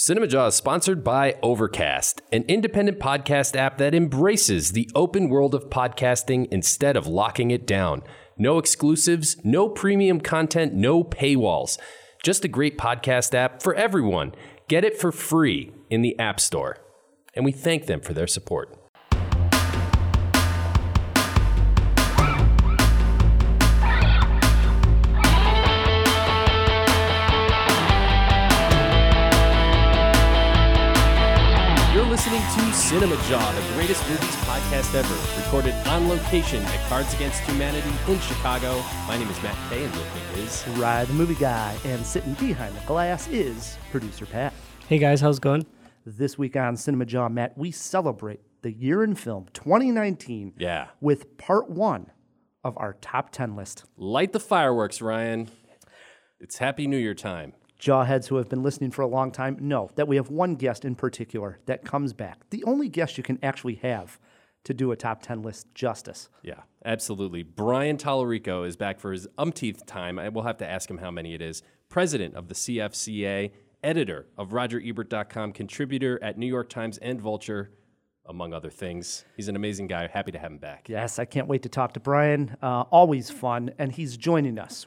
Cinema Jaw is sponsored by Overcast, an independent podcast app that embraces the open world of podcasting instead of locking it down. No exclusives, no premium content, no paywalls. Just a great podcast app for everyone. Get it for free in the App Store. And we thank them for their support. Cinema Jaw, the greatest movies podcast ever, recorded on location at Cards Against Humanity in Chicago. My name is Matt Kay, and with me is Ride the movie guy, and sitting behind the glass is producer Pat. Hey guys, how's it going? This week on Cinema Jaw, Matt, we celebrate the year in film 2019 yeah, with part one of our top 10 list. light the fireworks, Ryan. It's Happy New Year time. Jawheads who have been listening for a long time know that we have one guest in particular that comes back. The only guest you can actually have to do a top 10 list justice. Yeah, absolutely. Brian Tallerico is back for his umpteenth time. I will have to ask him how many it is. President of the CFCA, editor of RogerEbert.com, contributor at New York Times and Vulture, among other things. He's an amazing guy. Happy to have him back. Yes, I can't wait to talk to Brian. Uh, always fun, and he's joining us.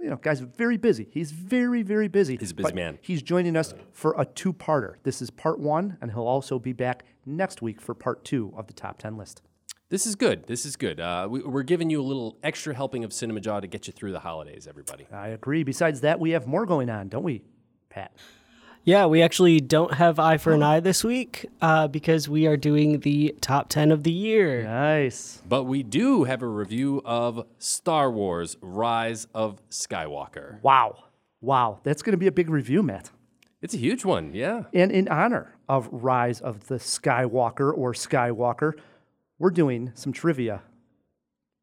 You know, guys, very busy. He's very, very busy. He's a busy man. He's joining us for a two-parter. This is part one, and he'll also be back next week for part two of the top ten list. This is good. This is good. Uh, we, we're giving you a little extra helping of Cinema Jaw to get you through the holidays, everybody. I agree. Besides that, we have more going on, don't we, Pat? Yeah, we actually don't have Eye for an Eye this week uh, because we are doing the top 10 of the year. Nice. But we do have a review of Star Wars Rise of Skywalker. Wow, wow, that's going to be a big review, Matt. It's a huge one, yeah. And in honor of Rise of the Skywalker or Skywalker, we're doing some trivia.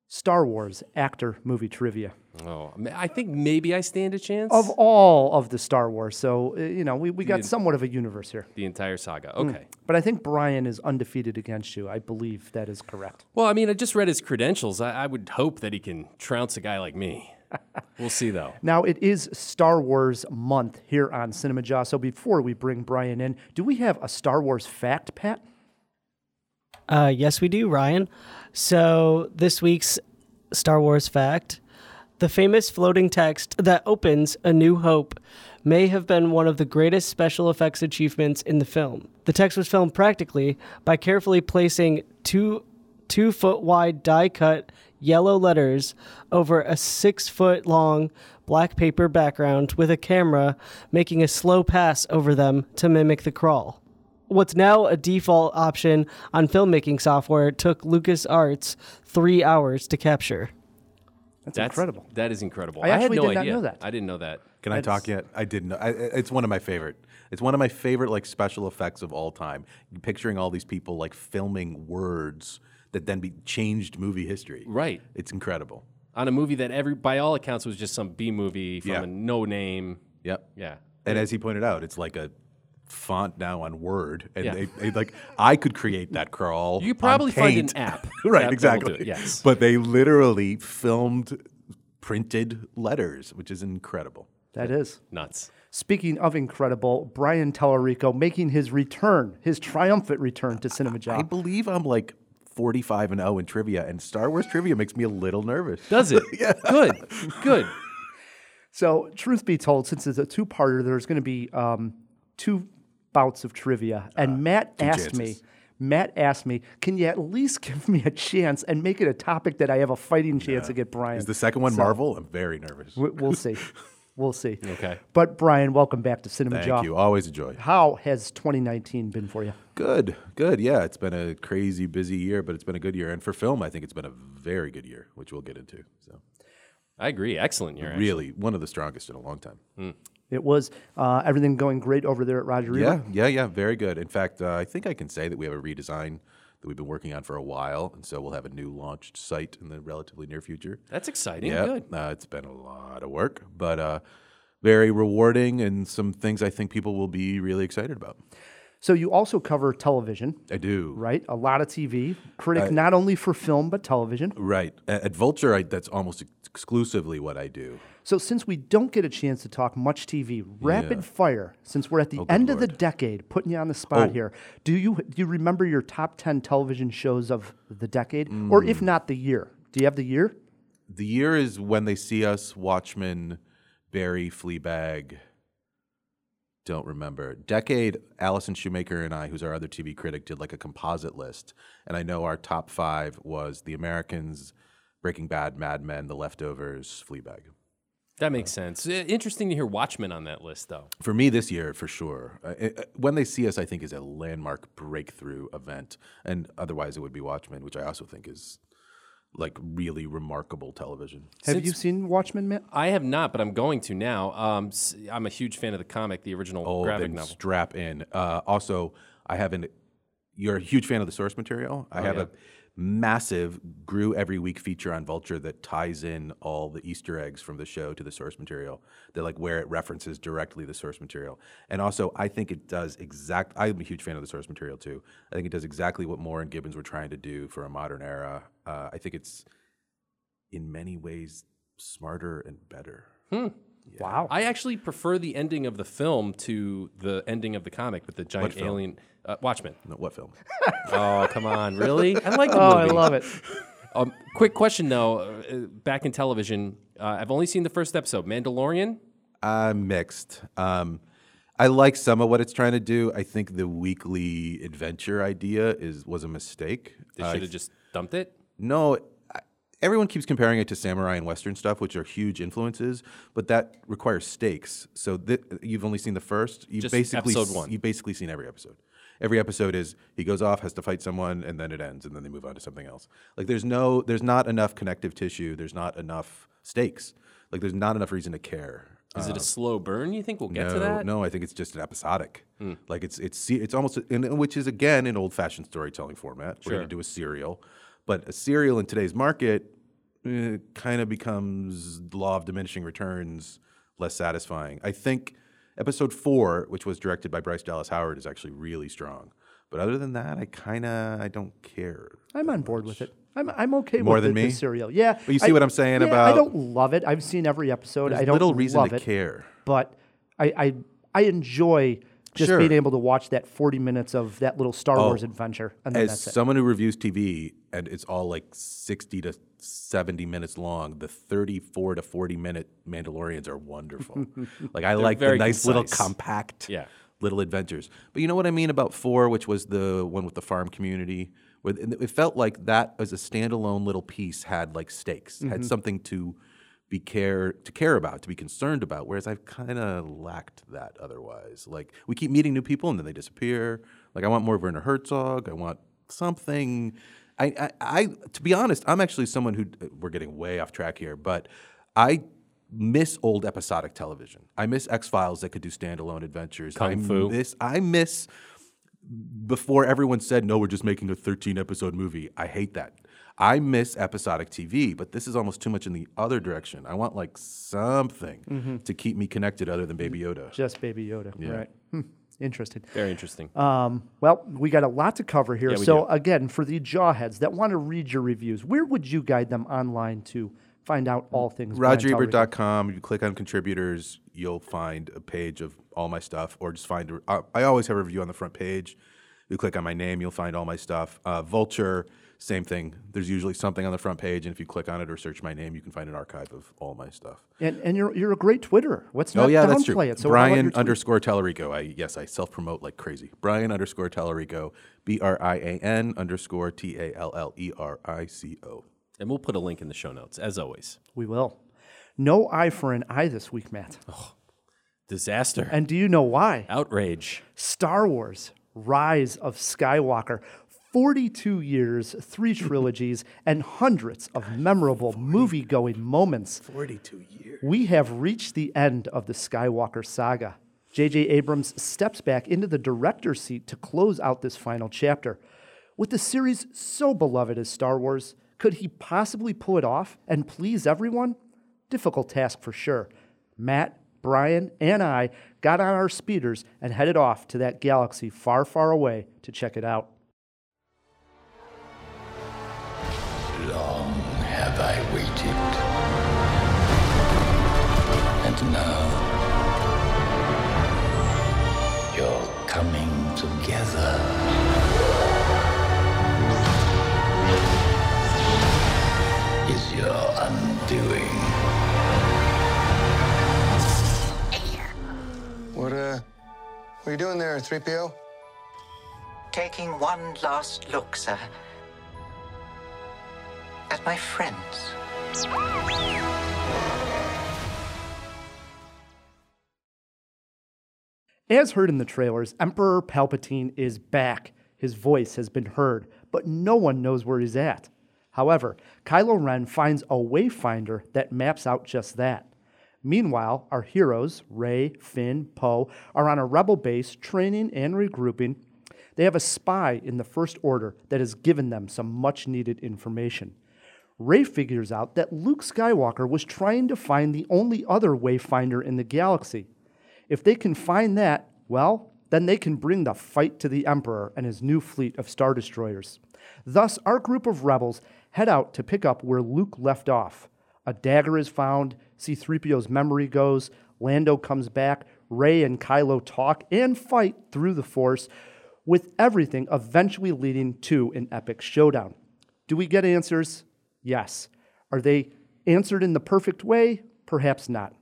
Star Wars actor movie trivia. Oh, I think maybe I stand a chance. of all of the Star Wars. So, uh, you know, we, we got somewhat of a universe here. the entire saga. Okay. But I think Brian is undefeated against you. I believe that is correct. Well, I mean, I just read his credentials. I, I would hope that he can trounce a guy like me. we'll see, though. Now, it is Star Wars month here on Cinema Jaw. So before we bring Brian in, do we have a Star Wars fact, Pat? Uh, yes, we do, Ryan. So, this week's Star Wars fact the famous floating text that opens A New Hope may have been one of the greatest special effects achievements in the film. The text was filmed practically by carefully placing two two foot wide die cut yellow letters over a six foot long black paper background with a camera making a slow pass over them to mimic the crawl. What's now a default option on filmmaking software took LucasArts three hours to capture. That's, That's incredible. That is incredible. I had actually no did not idea. know that. I didn't know that. Can I talk yet? I didn't. know. I, I- it's one of my favorite. It's one of my favorite like special effects of all time. Picturing all these people like filming words that then be changed movie history. Right. It's incredible. On a movie that, every by all accounts, was just some B movie from Yeah. a no name. Yep. Yeah. And as he pointed out, it's like a font now on Word, and Yeah. they, they like I could create that crawl. You could on probably find an app right? that exactly. do it, yes. But they literally filmed printed letters, which is incredible. That is. Nuts. Speaking of incredible, Brian Tallerico making his return, his triumphant return to Cinema Jaw. I believe I'm like 45 and 0 in trivia, and Star Wars trivia makes me a little nervous. Does it? yeah. Good. Good. So, truth be told, since it's a two-parter, there's going to be um, two bouts of trivia. And uh, Matt asked me. Matt asked me, can you at least give me a chance and make it a topic that I have a fighting chance to get Brian? Is the second one Marvel? I'm very nervous. We- We'll see. We'll see. Okay. But Brian, welcome back to Cinema Thank Jaw. you. Always a joy. How has 2019 been for you? Good, good. Yeah, it's been a crazy busy year, but it's been a good year. And for film, I think it's been a very good year, which we'll get into. So, I agree. Excellent year. actually. really, one of the strongest in a long time. Hmm. It was uh, everything going great over there at Roger Yeah, Ebert? yeah, yeah. Very good. In fact, uh, I think I can say that we have a redesign that we've been working on for a while, and so we'll have a new launched site in the relatively near future. That's exciting. Yeah, Good. uh, it's been a lot of work, but uh, very rewarding, and some things I think people will be really excited about. So you also cover television, I do. right? A lot of TV. Critic not only for film but television. Right. At, Vulture, I, that's almost exclusively what I do. So since we don't get a chance to talk much TV, rapid Yeah. fire, since we're at the good end of the decade, putting you on the spot Oh. here, do you do you remember your top 10 television shows of the decade or Mm. if not the year? Do you have the year? The year is when they see us, Watchmen, Barry, Fleabag. Don't remember. Decade, Allison Shoemaker and I, who's our other TV critic, did like a composite list. And I know our top five was The Americans, Breaking Bad, Mad Men, The Leftovers, Fleabag. That makes sense. Uh, Interesting to hear Watchmen on that list, though. For me this year, for sure. Uh, uh, when they see us, I think is a landmark breakthrough event. And otherwise, it would be Watchmen, which I also think is like really remarkable television. Have Since- you seen Watchmen, Matt? I have not, but I'm going to now. Um, s- I'm a huge fan of the comic, the original Oh, graphic then novel. strap in. Uh, also, I have an. You're a huge fan of the source material. I have yeah. a massive grew every week feature on Vulture that ties in all the Easter eggs from the show to the source material. That like where it references directly the source material. And also, I think it does exact. I'm a huge fan of the source material too. I think it does exactly what Moore and Gibbons were trying to do for a modern era. Uh, I think it's in many ways smarter and better. Wow. I actually prefer the ending of the film to the ending of the comic with the giant film? alien. Uh, Watchmen. No, what film? Oh, come on, really? I like the oh, I movie. love it. Um, quick question though, uh, back in television, uh, I've only seen the first episode. Mandalorian. I'm mixed. Um, I like some of what it's trying to do. I think the weekly adventure idea is was a mistake. They Uh, should have just dumped it. no, I, everyone keeps comparing it to samurai and western stuff, which are huge influences, but that requires stakes. So th- you've only seen the first. You've Just basically episode s- one. You've basically seen every episode. Every episode is he goes off, has to fight someone, and then it ends, and then they move on to something else. Like there's no, there's not enough connective tissue. There's not enough stakes. Like there's not enough reason to care. Is it a slow burn? You think we'll get no, to that? Hmm. No, I think it's just an episodic. Like it's it's se- it's almost and which is again an old fashioned storytelling format. We're going to do a serial, but a serial in today's market eh, kind of becomes law of diminishing returns, less satisfying. I think episode four, which was directed by Bryce Dallas Howard, is actually really strong. But other than that, I kind of I don't care. I'm on board with it. I'm, I'm okay More with than the, me? the serial. Yeah. But you see what I'm saying yeah, I don't love it. I've seen every episode. There's I don't little reason love to it, care. but I, I I enjoy just Sure. being able to watch that 40 minutes of that little Star Oh, Wars adventure, and then As that's it. someone who reviews TV and it's all like 60 to 70 minutes long, the 34 to 40 minute Mandalorians are wonderful. like I like the very nice little compact Yeah. little adventures. But you know what I mean about 4, which was the one with the farm community where it felt like that as a standalone little piece had like stakes, Mm-hmm. had something to be care to care about, to be concerned about. Whereas I've kind of lacked that otherwise. Like we keep meeting new people and then they disappear. Like I want more Werner Herzog. I want something. I, I, I to be honest, I'm actually someone who uh, we're getting way off track here, but I miss old episodic television. I miss X Files that could do standalone adventures. I Kung Fu. miss I miss before everyone said no, we're just making a 13 episode movie. I hate that. I miss episodic TV, but this is almost too much in the other direction. I want like something to keep me connected other than Baby Yoda. Just Baby Yoda, right? Hmm. Interesting. Very interesting. Um, well, we got a lot to cover here. Yeah, so, do. again, for the jawheads that want to read your reviews, where would you guide them online to find out all things? Brian RogerEbert.com. You click on contributors, you'll find a page of all my stuff, or just find. I I always have a review on the front page. You click on my name, you'll find all my stuff. Uh, Vulture, same thing. There's usually something on the front page, and if you click on it or search my name, you can find an archive of all my stuff. And, and you're, you're a great Twitterer. Let's oh, not oh yeah, downplay that's true. it. So I'll let your Brian tweet- underscore Tallerico. I yes, I self promote like crazy. Brian underscore Tallerico. B R I A N underscore T A L L E R I C O. and we'll put a link in the show notes, as always. We will. No eye for an eye this week, Matt. Disaster. And do you know why? Outrage. Star Wars Rise of Skywalker. 42 years, three trilogies, and hundreds of memorable movie going moments. 42 years. We have reached the end of the Skywalker saga. J.J. Abrams steps back into the director's seat to close out this final chapter. With the series so beloved as Star Wars, could he possibly pull it off and please everyone? Difficult task for sure. Matt, Brian and I got on our speeders and headed off to that galaxy far, far away to check it out. I waited. And now you're coming together. Is your undoing. What, uh, what are you doing there, 3PO? Taking one last look, sir. At my friends. As heard in the trailers, Emperor Palpatine is back. His voice has been heard, but no one knows where he's at. However, Kylo Ren finds a wayfinder that maps out just that. Meanwhile, our heroes, Rey, Finn, Poe, are on a rebel base training and regrouping. They have a spy in the First Order that has given them some much needed information. Rey figures out that Luke Skywalker was trying to find the only other wayfinder in the galaxy. If they can find that, well, then they can bring the fight to the Emperor and his new fleet of Star Destroyers. Thus, our group of rebels head out to pick up where Luke left off. A dagger is found, C3PO's memory goes, Lando comes back, Rey and Kylo talk and fight through the Force, with everything eventually leading to an epic showdown. Do we get answers? Yes. Are they answered in the perfect way? Perhaps not.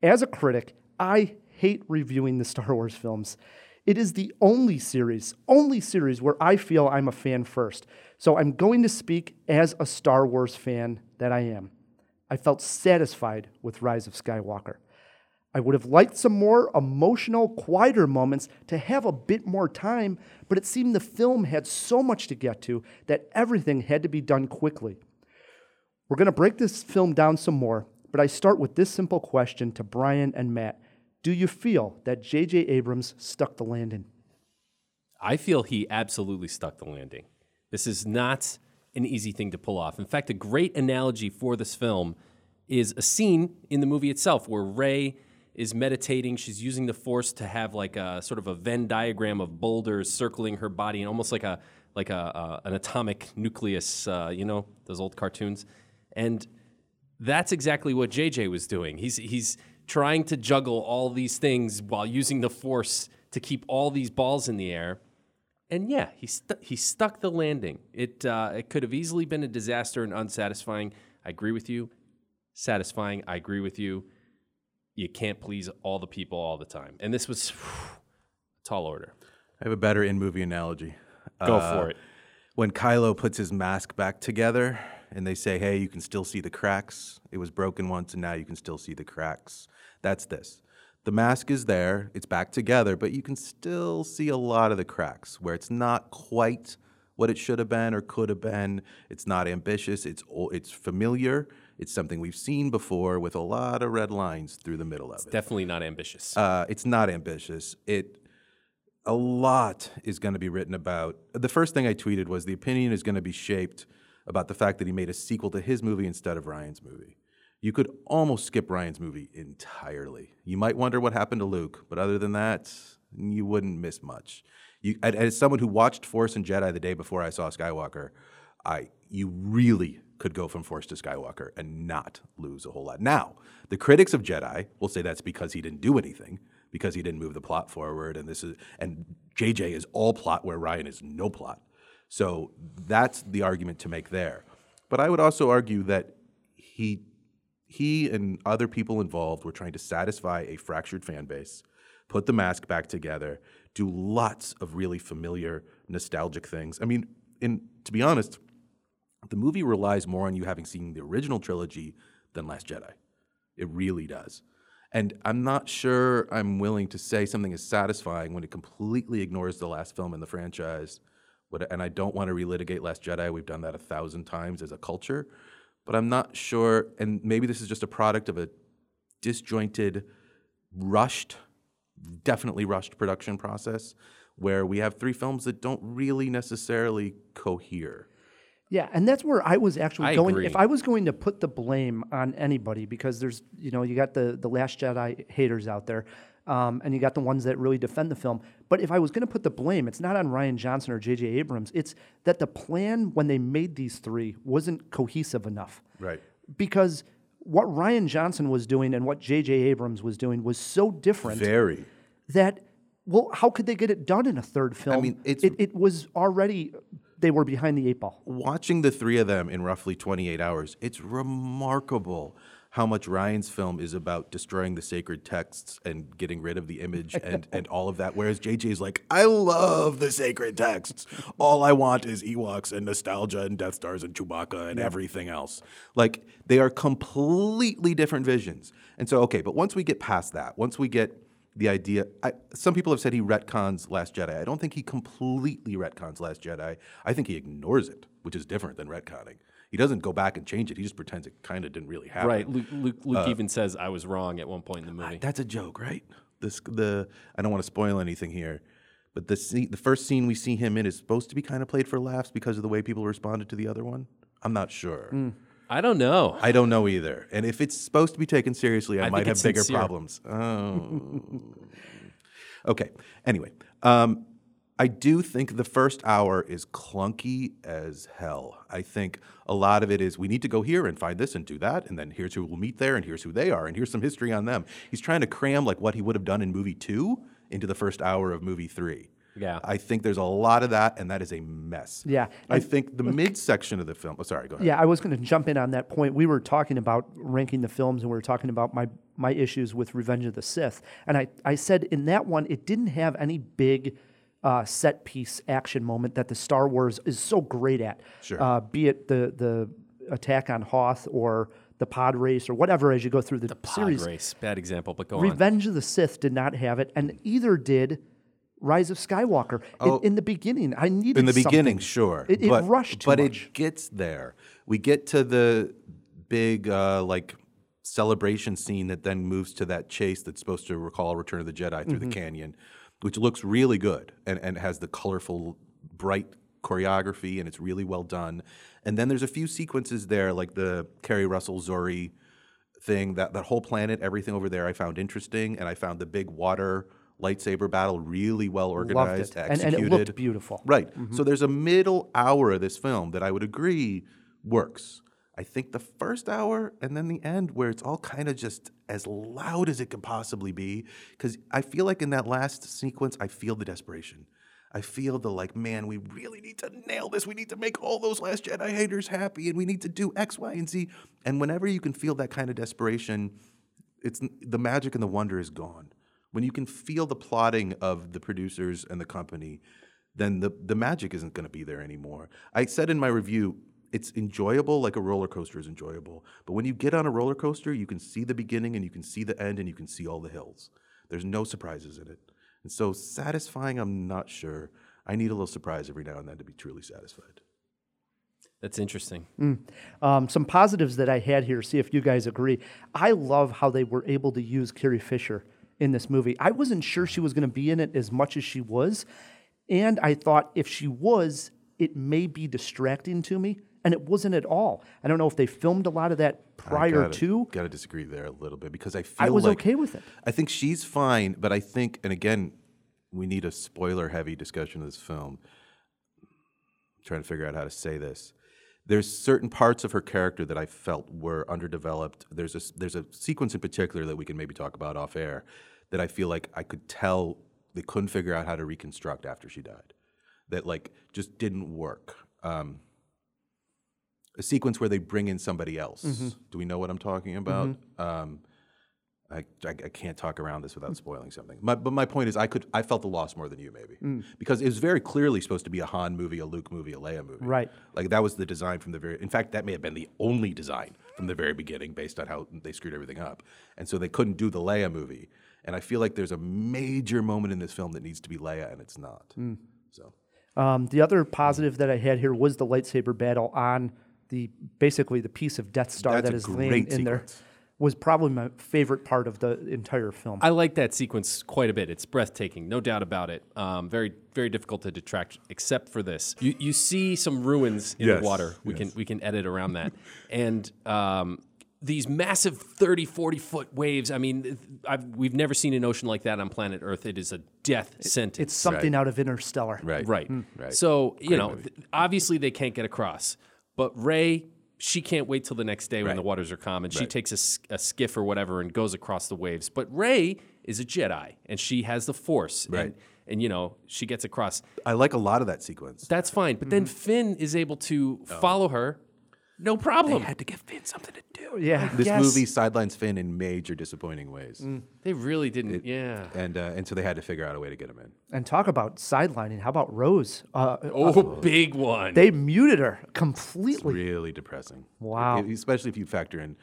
As a critic, I hate reviewing the Star Wars films. It is the only series, only series where I feel I'm a fan first. So I'm going to speak as a Star Wars fan that I am. I felt satisfied with Rise of Skywalker. I would have liked some more emotional, quieter moments to have a bit more time, but it seemed the film had so much to get to that everything had to be done quickly. We're going to break this film down some more, but I start with this simple question to Brian and Matt. Do you feel that J.J. Abrams stuck the landing? I feel he absolutely stuck the landing. This is not an easy thing to pull off. In fact, a great analogy for this film is a scene in the movie itself where Rey is meditating. She's using the force to have like a sort of a Venn diagram of boulders circling her body, and almost like a like a, uh, an atomic nucleus. Uh, you know those old cartoons, and that's exactly what JJ was doing. He's he's trying to juggle all these things while using the force to keep all these balls in the air. And yeah, he stu- he stuck the landing. It uh, it could have easily been a disaster and unsatisfying. I agree with you. Satisfying. I agree with you. You can't please all the people all the time, and this was a tall order. I have a better in movie analogy. Go Uh, for it. When Kylo puts his mask back together and they say, hey, you can still see the cracks. It was broken once and now you can still see the cracks. That's this. The mask is there, it's back together, but you can still see a lot of the cracks where it's not quite what it should have been or could have been. It's not ambitious, it's, it's familiar. It's something we've seen before with a lot of red lines through the middle of it. Definitely not ambitious. Uh, it's not ambitious. It a lot is going to be written about. The first thing I tweeted was the opinion is going to be shaped about the fact that he made a sequel to his movie instead of Rian's movie. You could almost skip Rian's movie entirely. You might wonder what happened to Luke, but other than that, you wouldn't miss much. You, as someone who watched Force and Jedi the day before I saw Skywalker, I you really could go from Force to Skywalker and not lose a whole lot. Now, the critics of Jedi will say that's because he didn't do anything, because he didn't move the plot forward, and this is and JJ is all plot where Rian is no plot. So that's the argument to make there. But I would also argue that he he and other people involved were trying to satisfy a fractured fan base, put the mask back together, do lots of really familiar, nostalgic things. I mean, in to be honest, the movie relies more on you having seen the original trilogy than Last Jedi. It really does. And I'm not sure I'm willing to say something is satisfying when it completely ignores the last film in the franchise. But, and I don't want to relitigate Last Jedi. We've done that a thousand times as a culture. But I'm not sure, and maybe this is just a product of a disjointed, rushed, definitely rushed production process where we have three films that don't really necessarily cohere. Yeah, and that's where I was actually I going. agree. If I was going to put the blame on anybody, because there's, you know, you got the the Last Jedi haters out there, um, and you got the ones that really defend the film. But if I was going to put the blame, it's not on Rian Johnson or J.J. Abrams. It's that the plan when they made these three wasn't cohesive enough. Right. Because what Rian Johnson was doing and what J.J. Abrams was doing was so different Very. that well, how could they get it done in a third film? I mean, it's- it, it was already they were behind the eight ball. Watching the three of them in roughly 28 hours, it's remarkable how much Rian's film is about destroying the sacred texts and getting rid of the image and, and all of that. Whereas JJ's like, I love the sacred texts. All I want is Ewoks and nostalgia and Death Stars and Chewbacca and everything else. Like, they are completely different visions. And so, okay, but once we get past that, once we get the idea. I, some people have said he retcons Last Jedi. I don't think he completely retcons Last Jedi. I think he ignores it, which is different than retconning. He doesn't go back and change it. He just pretends it kind of didn't really happen. Right. Luke, Luke, Luke even says I was wrong at one point in the movie. That's a joke, right? This the I don't want to spoil anything here, but the scene, the first scene we see him in is supposed to be kind of played for laughs because of the way people responded to the other one. I'm not sure. I don't know. I don't know either. And if it's supposed to be taken seriously, I, I might have bigger sincere. problems. Oh. okay. Anyway, um, I do think the first hour is clunky as hell. I think a lot of it is we need to go here and find this and do that, and then here's who we'll meet there, and here's who they are, and here's some history on them. He's trying to cram like what he would have done in movie two into the first hour of movie three. Yeah. I think there's a lot of that, and that is a mess. Yeah, I think the mid section of the film. Oh, sorry, go ahead. Yeah, I was going to jump in on that point. We were talking about ranking the films, and we were talking about my my issues with Revenge of the Sith, and I I said in that one it didn't have any big. Uh, set piece action moment that the Star Wars is so great at, Sure. uh, be it the the attack on Hoth or the pod race or whatever as you go through the, Pod series. Pod race. Bad example, but go on. Revenge of the Sith did not have it, and either did Rise of Skywalker. In- Oh. in, the beginning, I needed in the something. beginning, sure. It, it rushed too but much. it gets there. We get to the big uh, like celebration scene that then moves to that chase that's supposed to recall Return of the Jedi through Mm-hmm. the canyon, which looks really good and, and has the colorful, bright choreography and it's really well done. And then there's a few sequences there, like the Keri Russell Zorii thing, that, that whole planet, everything over there I found interesting. And I found the big water lightsaber battle really well Loved organized, it. And, and executed. it looked beautiful. Right. Mm-hmm. So there's a middle hour of this film that I would agree works. I think the first hour and then the end, where it's all kind of just as loud as it could possibly be, because I feel like in that last sequence, I feel the desperation. I feel the like, man, we really need to nail this. We need to make all those Last Jedi haters happy, and we need to do X, Y, and Z. And whenever you can feel that kind of desperation, it's the magic and the wonder is gone. When you can feel the plotting of the producers and the company, then the, the magic isn't going to be there anymore. I said in my review, it's enjoyable like a roller coaster is enjoyable. But when you get on a roller coaster, you can see the beginning and you can see the end and you can see all the hills. There's no surprises in it. And so satisfying, I'm not sure. I need a little surprise every now and then to be truly satisfied. That's interesting. Um, some positives that I had here, see if you guys agree. I love how they were able to use Carrie Fisher in this movie. I wasn't sure she was going to be in it as much as she was. And I thought if she was, it may be distracting to me. And it wasn't at all. I don't know if they filmed a lot of that prior to. Got to disagree there a little bit because I feel I was like okay with it. I think she's fine, but I think, and again, we need a spoiler-heavy discussion of this film. I'm trying to figure out how to say this. There's certain parts of her character that I felt were underdeveloped. There's a there's a sequence in particular that we can maybe talk about off air that I feel like I could tell they couldn't figure out how to reconstruct after she died. That like just didn't work. Um, a sequence where they bring in somebody else. Do we know what I'm talking about? Um, I, I, I can't talk around this without spoiling something. My, but my point is, I could I felt the loss more than you maybe because it was very clearly supposed to be a Han movie, a Luke movie, a Leia movie. Right. Like that was the design from the very. In fact, that may have been the only design from the very beginning, based on how they screwed everything up. And so they couldn't do the Leia movie. And I feel like there's a major moment in this film that needs to be Leia, and it's not. So Um, the other positive that I had here was the lightsaber battle on the basically the piece of Death Star That's that a is laying great in there. was probably my favorite part of the entire film. I like that sequence quite a bit. It's breathtaking, no doubt about it. Um, very, very difficult to detract, except for this. You, you see some ruins in Yes, the water. We yes. can we can edit around that, and um, these massive 30, 40 foot waves. I mean, I've, we've never seen an ocean like that on planet Earth. It is a death sentence. it's something out of Interstellar. Right. Right. Right. So, you Great know, th- obviously they can't get across. But Rey, she can't wait till the next day when Right. the waters are calm and she Right. takes a, skiff or whatever and goes across the waves. But Rey is a Jedi and she has the Force. Right. And, and, you know, she gets across. I like a lot of that sequence. That's fine. But Mm-hmm. then Finn is able to Oh. follow her. No problem. They had to give Finn something to do. Yeah. This Yes. movie sidelines Finn in major disappointing ways, They really didn't. yeah. and uh, and so they had to figure out a way to get him in. And talk about sidelining. How about Rose? Uh, Oh, big one. they muted her It's completely. really depressing. Wow. E- especially if you factor in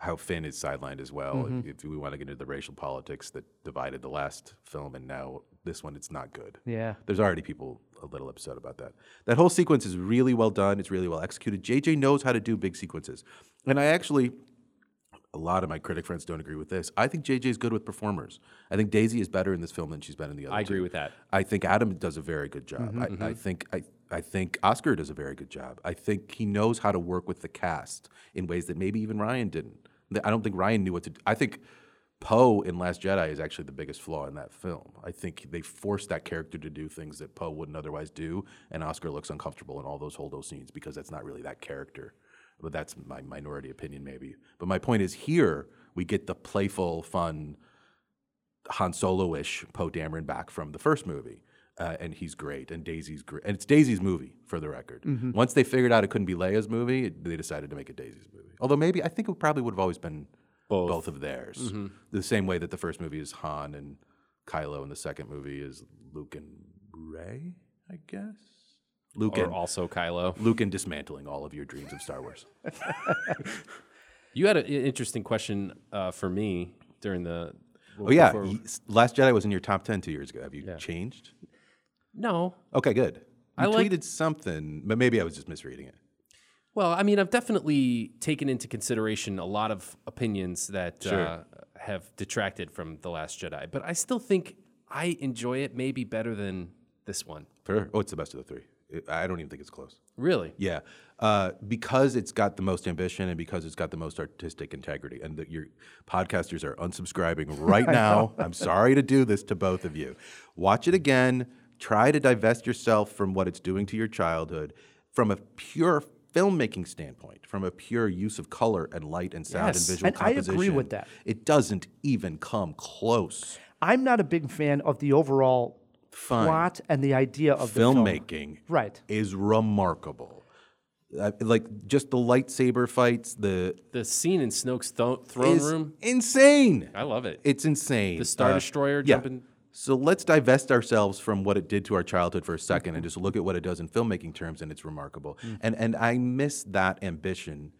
how Finn is sidelined as well. Mm-hmm. If we want to get into the racial politics that divided the last film and now this one, it's not good. Yeah. There's already people a little upset about that. That whole sequence is really well done. It's really well executed. JJ knows how to do big sequences. And I actually, a lot of my critic friends don't agree with this. I think JJ is good with performers. I think Daisy is better in this film than she's been in the other I agree two. with that. I think Adam does a very good job. Mm-hmm, I, I think I, I think Oscar does a very good job. I think he knows how to work with the cast in ways that maybe even Rian didn't. I don't think Rian knew what to do. I think Poe in Last Jedi is actually the biggest flaw in that film. I think they forced that character to do things that Poe wouldn't otherwise do, and Oscar looks uncomfortable in all those Holdo scenes because that's not really that character. But that's my minority opinion, maybe. But my point is here we get the playful, fun, Han Solo-ish Poe Dameron back from the first movie, uh, and he's great. And Daisy's great, and it's Daisy's movie for the record. Once they figured out it couldn't be Leia's movie, they decided to make it Daisy's movie. Although maybe I think it probably would have always been both, of theirs, the same way that the first movie is Han and Kylo, and the second movie is Luke and Rey, I guess. Luke Or and also Kylo. Luke and dismantling all of your dreams of Star Wars. You had an interesting question uh, for me during the. Oh yeah, before- Last Jedi was in your top ten two years ago. Have you changed? No, Okay, good. You I tweeted something, but maybe I was just misreading it. Well, I mean, I've definitely taken into consideration a lot of opinions that Sure. uh, have detracted from The Last Jedi, but I still think I enjoy it maybe better than this one. Sure. Oh, it's the best of the three. I don't even think it's close. Really? Yeah, uh, because it's got the most ambition and because it's got the most artistic integrity, and that your podcasters are unsubscribing right now. I'm sorry to do this to both of you. Watch it again. Try to divest yourself from what it's doing to your childhood, from a pure filmmaking standpoint, from a pure use of color and light and sound Yes. and visual And I agree with that. It doesn't even come close. I'm not a big fan of the overall Fine. plot and the idea of the film. filmmaking Right. is remarkable. Uh, like just the lightsaber fights, the The scene in Snoke's tho- throne is room, insane. I love it. It's insane. The Star Uh, Destroyer yeah. Jumping. So let's divest ourselves from what it did to our childhood for a second and just look at what it does in filmmaking terms, and it's remarkable. Mm. And and I miss that ambition.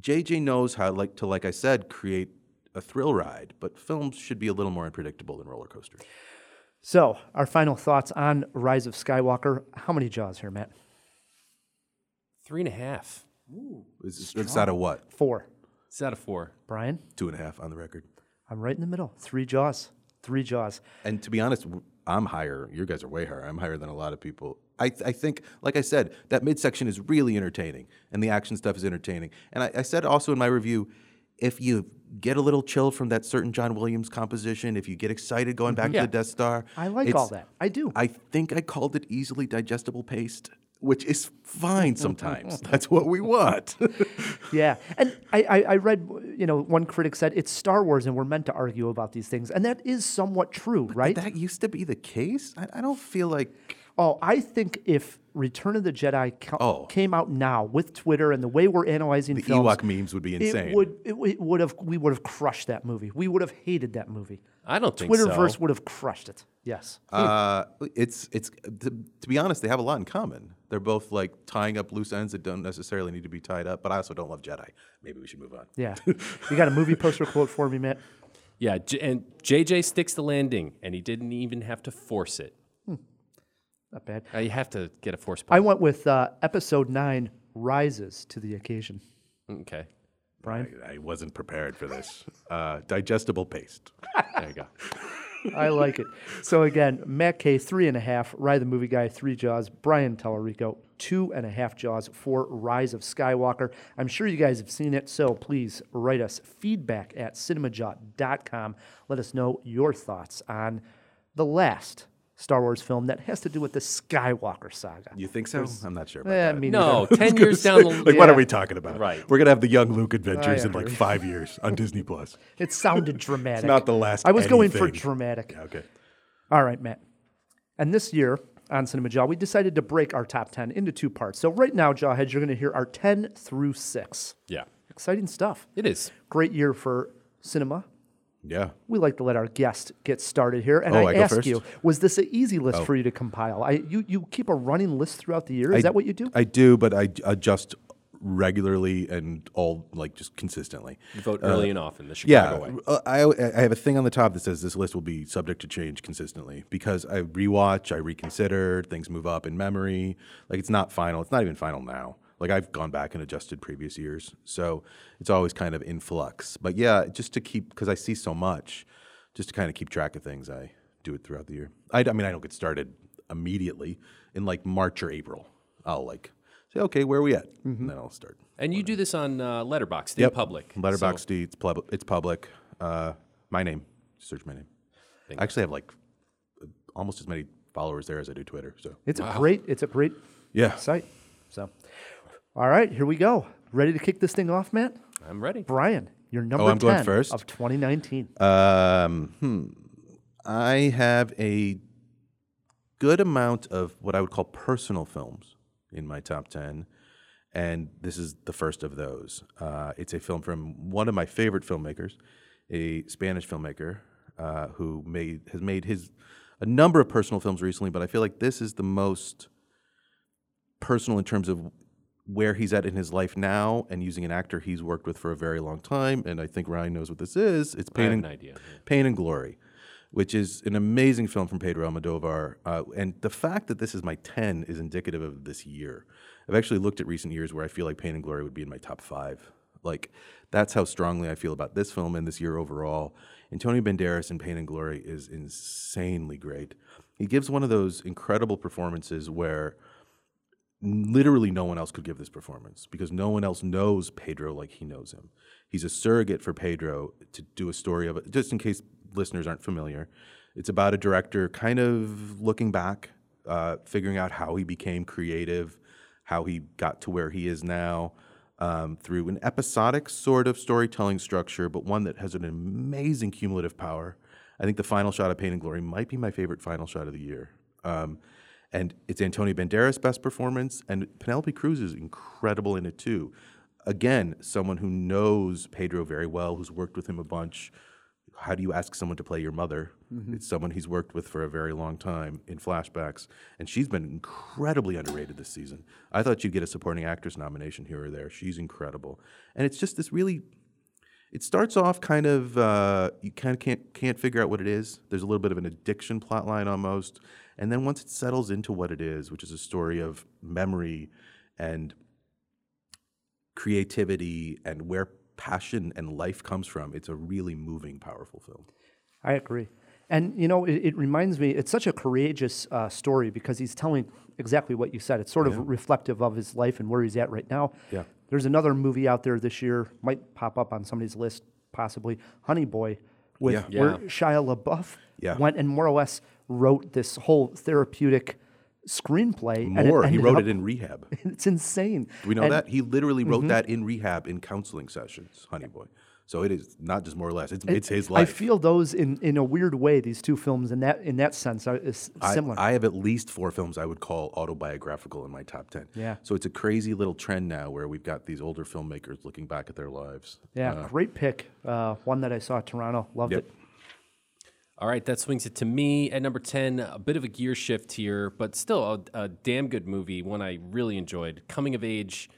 JJ knows how, like to like I said, create a thrill ride, but films should be a little more unpredictable than roller coasters. So, our final thoughts on Rise of Skywalker. How many jaws here, Matt? Three and a half. It's, it's out of what? Four. It's out of four. Brian? Two and a half on the record. I'm right in the middle. Three jaws. Three jaws. And to be honest, I'm higher. You guys are way higher. I'm higher than a lot of people. I, th- I think, like I said, that midsection is really entertaining, and the action stuff is entertaining. And I, I said also in my review, if you get a little chill from that certain John Williams composition, if you get excited going back Yeah. to the Death Star, I like all that. I do. I think I called it easily digestible paste, which is fine sometimes. That's what we want. Yeah, and I, I, I read, you know, one critic said it's Star Wars and we're meant to argue about these things, and that is somewhat true, right? that used to be the case. I, I don't feel like. Oh, I think if Return of the Jedi co- Oh. came out now with Twitter and the way we're analyzing The films, Ewok memes would be insane. It would, it, it would have, we would have crushed that movie. We would have hated that movie. I don't think so. Twitterverse would have crushed it. Yes. Uh, it's it's to, to be honest, they have a lot in common. They're both like tying up loose ends that don't necessarily need to be tied up. But I also don't love Jedi. Maybe we should move on. Yeah. you got a movie poster quote for me, Matt? Yeah, J- and JJ sticks the landing, and he didn't even have to force it. Not bad. Uh, you have to get a force I went with uh, episode nine rises to the occasion. okay. Brian? I, I wasn't prepared for this. Uh, digestible paste. There you go. I like it. So again, Matt K, three and a half. Rye the Movie Guy, three jaws. Brian Tallerico, two and a half jaws for Rise of Skywalker. I'm sure you guys have seen it, so please write us feedback at cinemajaw.com. Let us know your thoughts on the last Star Wars film that has to do with the Skywalker saga. You think so? I'm not sure about Eh, that. me No, 10 years down the line. like, what are we talking about? Right. We're gonna have the young Luke adventures I in like five years on Disney Plus. It sounded dramatic. not the last I was going for dramatic. Yeah, okay. All right, Matt. And this year on Cinema Jaw, we decided to break our top 10 into two parts. So right now, Jawheads, you're going to hear our 10 through 6. Yeah, Exciting stuff. it is. Great year for cinema. Yeah. We like to let our guest get started here. And Oh, I, I go ask first? Oh. you, was this an easy list for you to compile? I, you, you keep a running list throughout the year. Is I- that what you do? I do, but I adjust regularly and all like just consistently. You vote early and often the Chicago Yeah, way. uh, I, I have a thing on the top that says this list will be subject to change consistently because I rewatch, I reconsider, things move up in memory. Like it's not final. It's not even final now. Like I've gone back and adjusted previous years, so it's always kind of in flux. But yeah, just to keep because I see so much, just to kind of keep track of things, I do it throughout the year. I, I mean, I don't get started immediately in like March or April. I'll like say, okay, where are we at? And then I'll start. And you do this on uh, Letterboxd in Yep. public. Letterboxd, So- it's, pub- it's public. Uh, my name. Search my name. I actually have like uh, almost as many followers there as I do Twitter. So it's a great, it's a great yeah, site. So, all right, here we go. Ready to kick this thing off, Matt? I'm ready. Brian, you're number Oh, I'm 10 going first? of 2019. Um, hmm. I have a good amount of what I would call personal films in my top 10. And this is the first of those. Uh, it's a film from one of my favorite filmmakers, a Spanish filmmaker uh, who made has made his a number of personal films recently, but I feel like this is the most personal in terms of where he's at in his life now and using an actor he's worked with for a very long time. And I think Ryan knows what this is. It's Pain and an idea. Pain and Glory, which is an amazing film from Pedro Almodovar. Uh, and the fact that this is my 10 is indicative of this year. I've actually looked at recent years where I feel like Pain and Glory would be in my top five. Like, that's how strongly I feel about this film and this year overall. Antonio Banderas in Pain and Glory is insanely great. He gives one of those incredible performances where literally no one else could give this performance because no one else knows Pedro like he knows him. He's a surrogate for Pedro to do a story of it. Just in case listeners aren't familiar, it's about a director kind of looking back, uh, figuring out how he became creative, how he got to where he is now. Um, through an episodic sort of storytelling structure, but one that has an amazing cumulative power. I think the final shot of Pain and Glory might be my favorite final shot of the year. Um, and it's Antonio Banderas' best performance, and Penelope Cruz is incredible in it too. Again, someone who knows Pedro very well, who's worked with him a bunch. How do you ask someone to play your mother? Mm-hmm. It's someone he's worked with for a very long time in flashbacks, and she's been incredibly underrated this season. I thought you'd get a supporting actress nomination here or there. She's incredible, and it's just this really it starts off kind of uh, you kind of can't can't figure out what it is. There's a little bit of an addiction plot line almost, and then once it settles into what it is, which is a story of memory and creativity and where passion and life comes from, it's a really moving, powerful film. I agree. And, you know, it, it reminds me, it's such a courageous uh, story because he's telling exactly what you said. It's sort of reflective of his life and where he's at right now. Yeah. There's another movie out there this year, might pop up on somebody's list, possibly Honey Boy, with Yeah. where Yeah. Shia LaBeouf Yeah. went and more or less wrote this whole therapeutic screenplay. and More, he wrote up- it in rehab. It's insane. Do we know And- that? He literally wrote mm-hmm. that in rehab in counseling sessions, Honey Boy. So it is not just more or less, it's, it's his life. I feel those in, in a weird way. These two films, in that in that sense, are is I, similar. I have at least four films I would call autobiographical in my top 10. Yeah. So it's a crazy little trend now where we've got these older filmmakers looking back at their lives. yeah, great pick. Uh, one that I saw at Toronto, loved Yep. it. All right, that swings it to me at number 10. A bit of a gear shift here, but still a, a damn good movie, one I really enjoyed. Coming of age,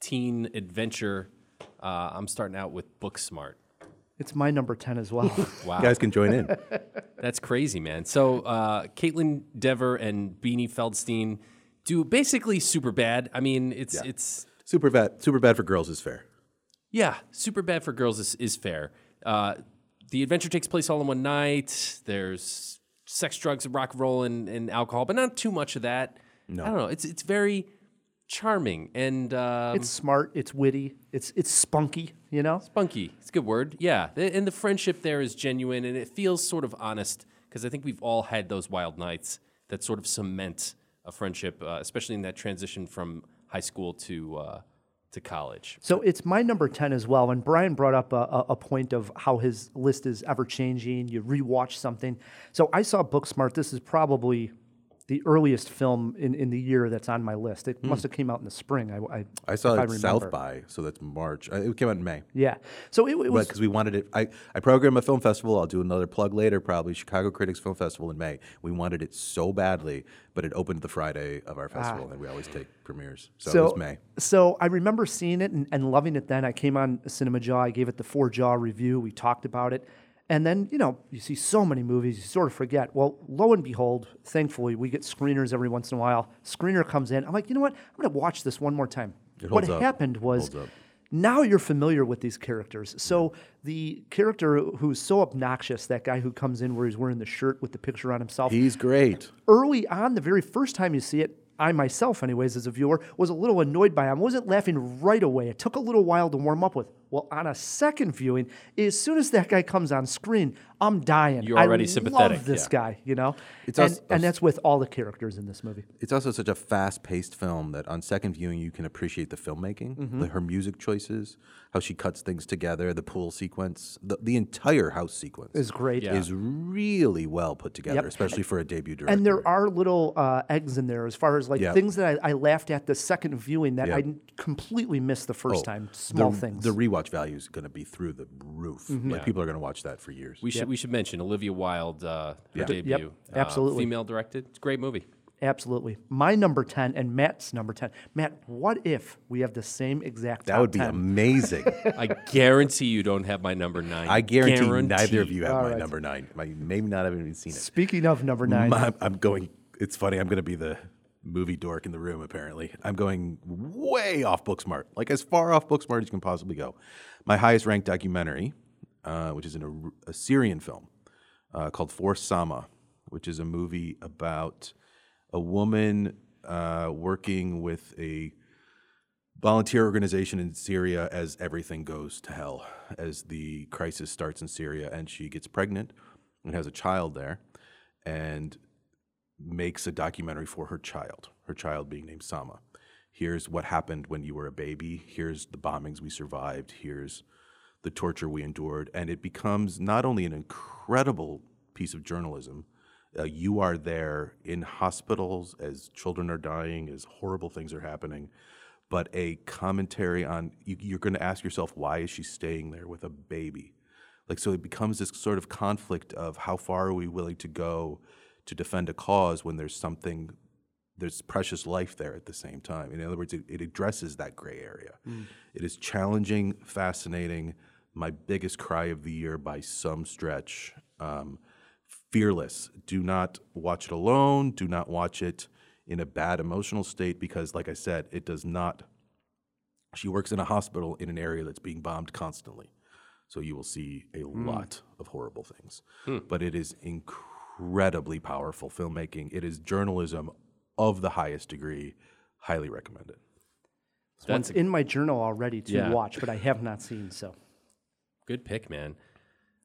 teen adventure. Uh, I'm starting out with Booksmart. It's my number ten as well. Wow. You guys can join in. That's crazy, man. So uh, Kaitlyn Dever and Beanie Feldstein do basically super bad. I mean, it's it's super bad. Super bad for girls is fair. Yeah, super bad for girls is, is fair. Uh, the adventure takes place all in one night. There's sex, drugs, rock and roll, and, and alcohol, but not too much of that. No. I don't know. It's it's very charming and um, It's smart. It's witty. It's it's spunky. You know. spunky. It's a good word. Yeah, and the friendship there is genuine, and it feels sort of honest because I think we've all had those wild nights that sort of cement a friendship, uh, especially in that transition from high school to uh, to college. So it's my number 10 as well. And Brian brought up a, a, a point of how his list is ever changing. You rewatch something. So I saw Booksmart. This is probably the earliest film in, in the year that's on my list. It must have came out in the spring. I, I, I saw it remember. South by, so that's March. Uh, It came out in May. Yeah. So it, it was. because we wanted it. I, I program a film festival. I'll do another plug later, probably Chicago Critics Film Festival in May. We wanted it so badly, but it opened the Friday of our festival, and we always take premieres. So, it was May. So I remember seeing it and, and loving it then. I came on Cinema Jaw. I gave it the four jaw review. We talked about it. And then, you know, you see so many movies, you sort of forget. Well, lo and behold, thankfully, we get screeners every once in a while. Screener comes in. I'm like, you know what? I'm going to watch this one more time. It what up. happened was now you're familiar with these characters. So the character who's so obnoxious, that guy who comes in where he's wearing the shirt with the picture on himself, He's great. early on, the very first time you see it, I myself, anyways, as a viewer, was a little annoyed by him. I wasn't laughing right away. It took a little while to warm up with. Well, on a second viewing, as soon as that guy comes on screen, I'm dying. You're already I sympathetic, Love this yeah. guy, you know, It's and, also- and that's with all the characters in this movie. It's also such a fast-paced film that on second viewing you can appreciate the filmmaking, Mm-hmm. the, her music choices, how she cuts things together, the pool sequence, the, the entire house sequence Is great. Yeah. is really well put together, Yep. especially for a debut director. And there are little uh, eggs in there as far as like Yeah. things that I, I laughed at the second viewing that Yeah. I n- completely missed the first Oh, time. Small the, things. The rewatch value is going to be through the roof. Like people are going to watch that for years. We should we should mention Olivia Wilde, uh, her debut. uh, absolutely. female directed. It's a great movie. Absolutely. My number 10 and Matt's number 10. Matt, what if we have the same exact that top would be 10? amazing. I guarantee you don't have my number nine. I guarantee neither Guarantee. of you have All my right. number nine. I maybe not have even seen it. Speaking of number 9, My- I'm going. It's funny. I'm going to be the movie dork in the room. Apparently, I'm going way off Booksmart, like as far off Booksmart as you can possibly go. My highest ranked documentary, uh, which is an, a Syrian film uh, called For Sama, which is a movie about a woman uh, working with a volunteer organization in Syria as everything goes to hell, as the crisis starts in Syria, and she gets pregnant and has a child there, and makes a documentary for her child, her child being named Sama. Here's what happened when you were a baby. Here's the bombings we survived. Here's the torture we endured. And it becomes not only an incredible piece of journalism, uh, you are there in hospitals as children are dying, as horrible things are happening, but a commentary on you, you're going to ask yourself, why is she staying there with a baby? Like, so it becomes this sort of conflict of how far are we willing to go to defend a cause when there's something, there's precious life there at the same time. In other words, it, it addresses that gray area. Hmm. It is challenging, fascinating, my biggest cry of the year by some stretch. Um, fearless. Do not watch it alone. Do not watch it in a bad emotional state because, like I said, it does not. She works in a hospital in an area that's being bombed constantly. So you will see a hmm. lot of horrible things. Hmm. But it is incredibly powerful filmmaking. It is journalism of the highest degree. Highly recommended. one's in my journal already to Yeah. watch, but I have not seen. So Good pick, man.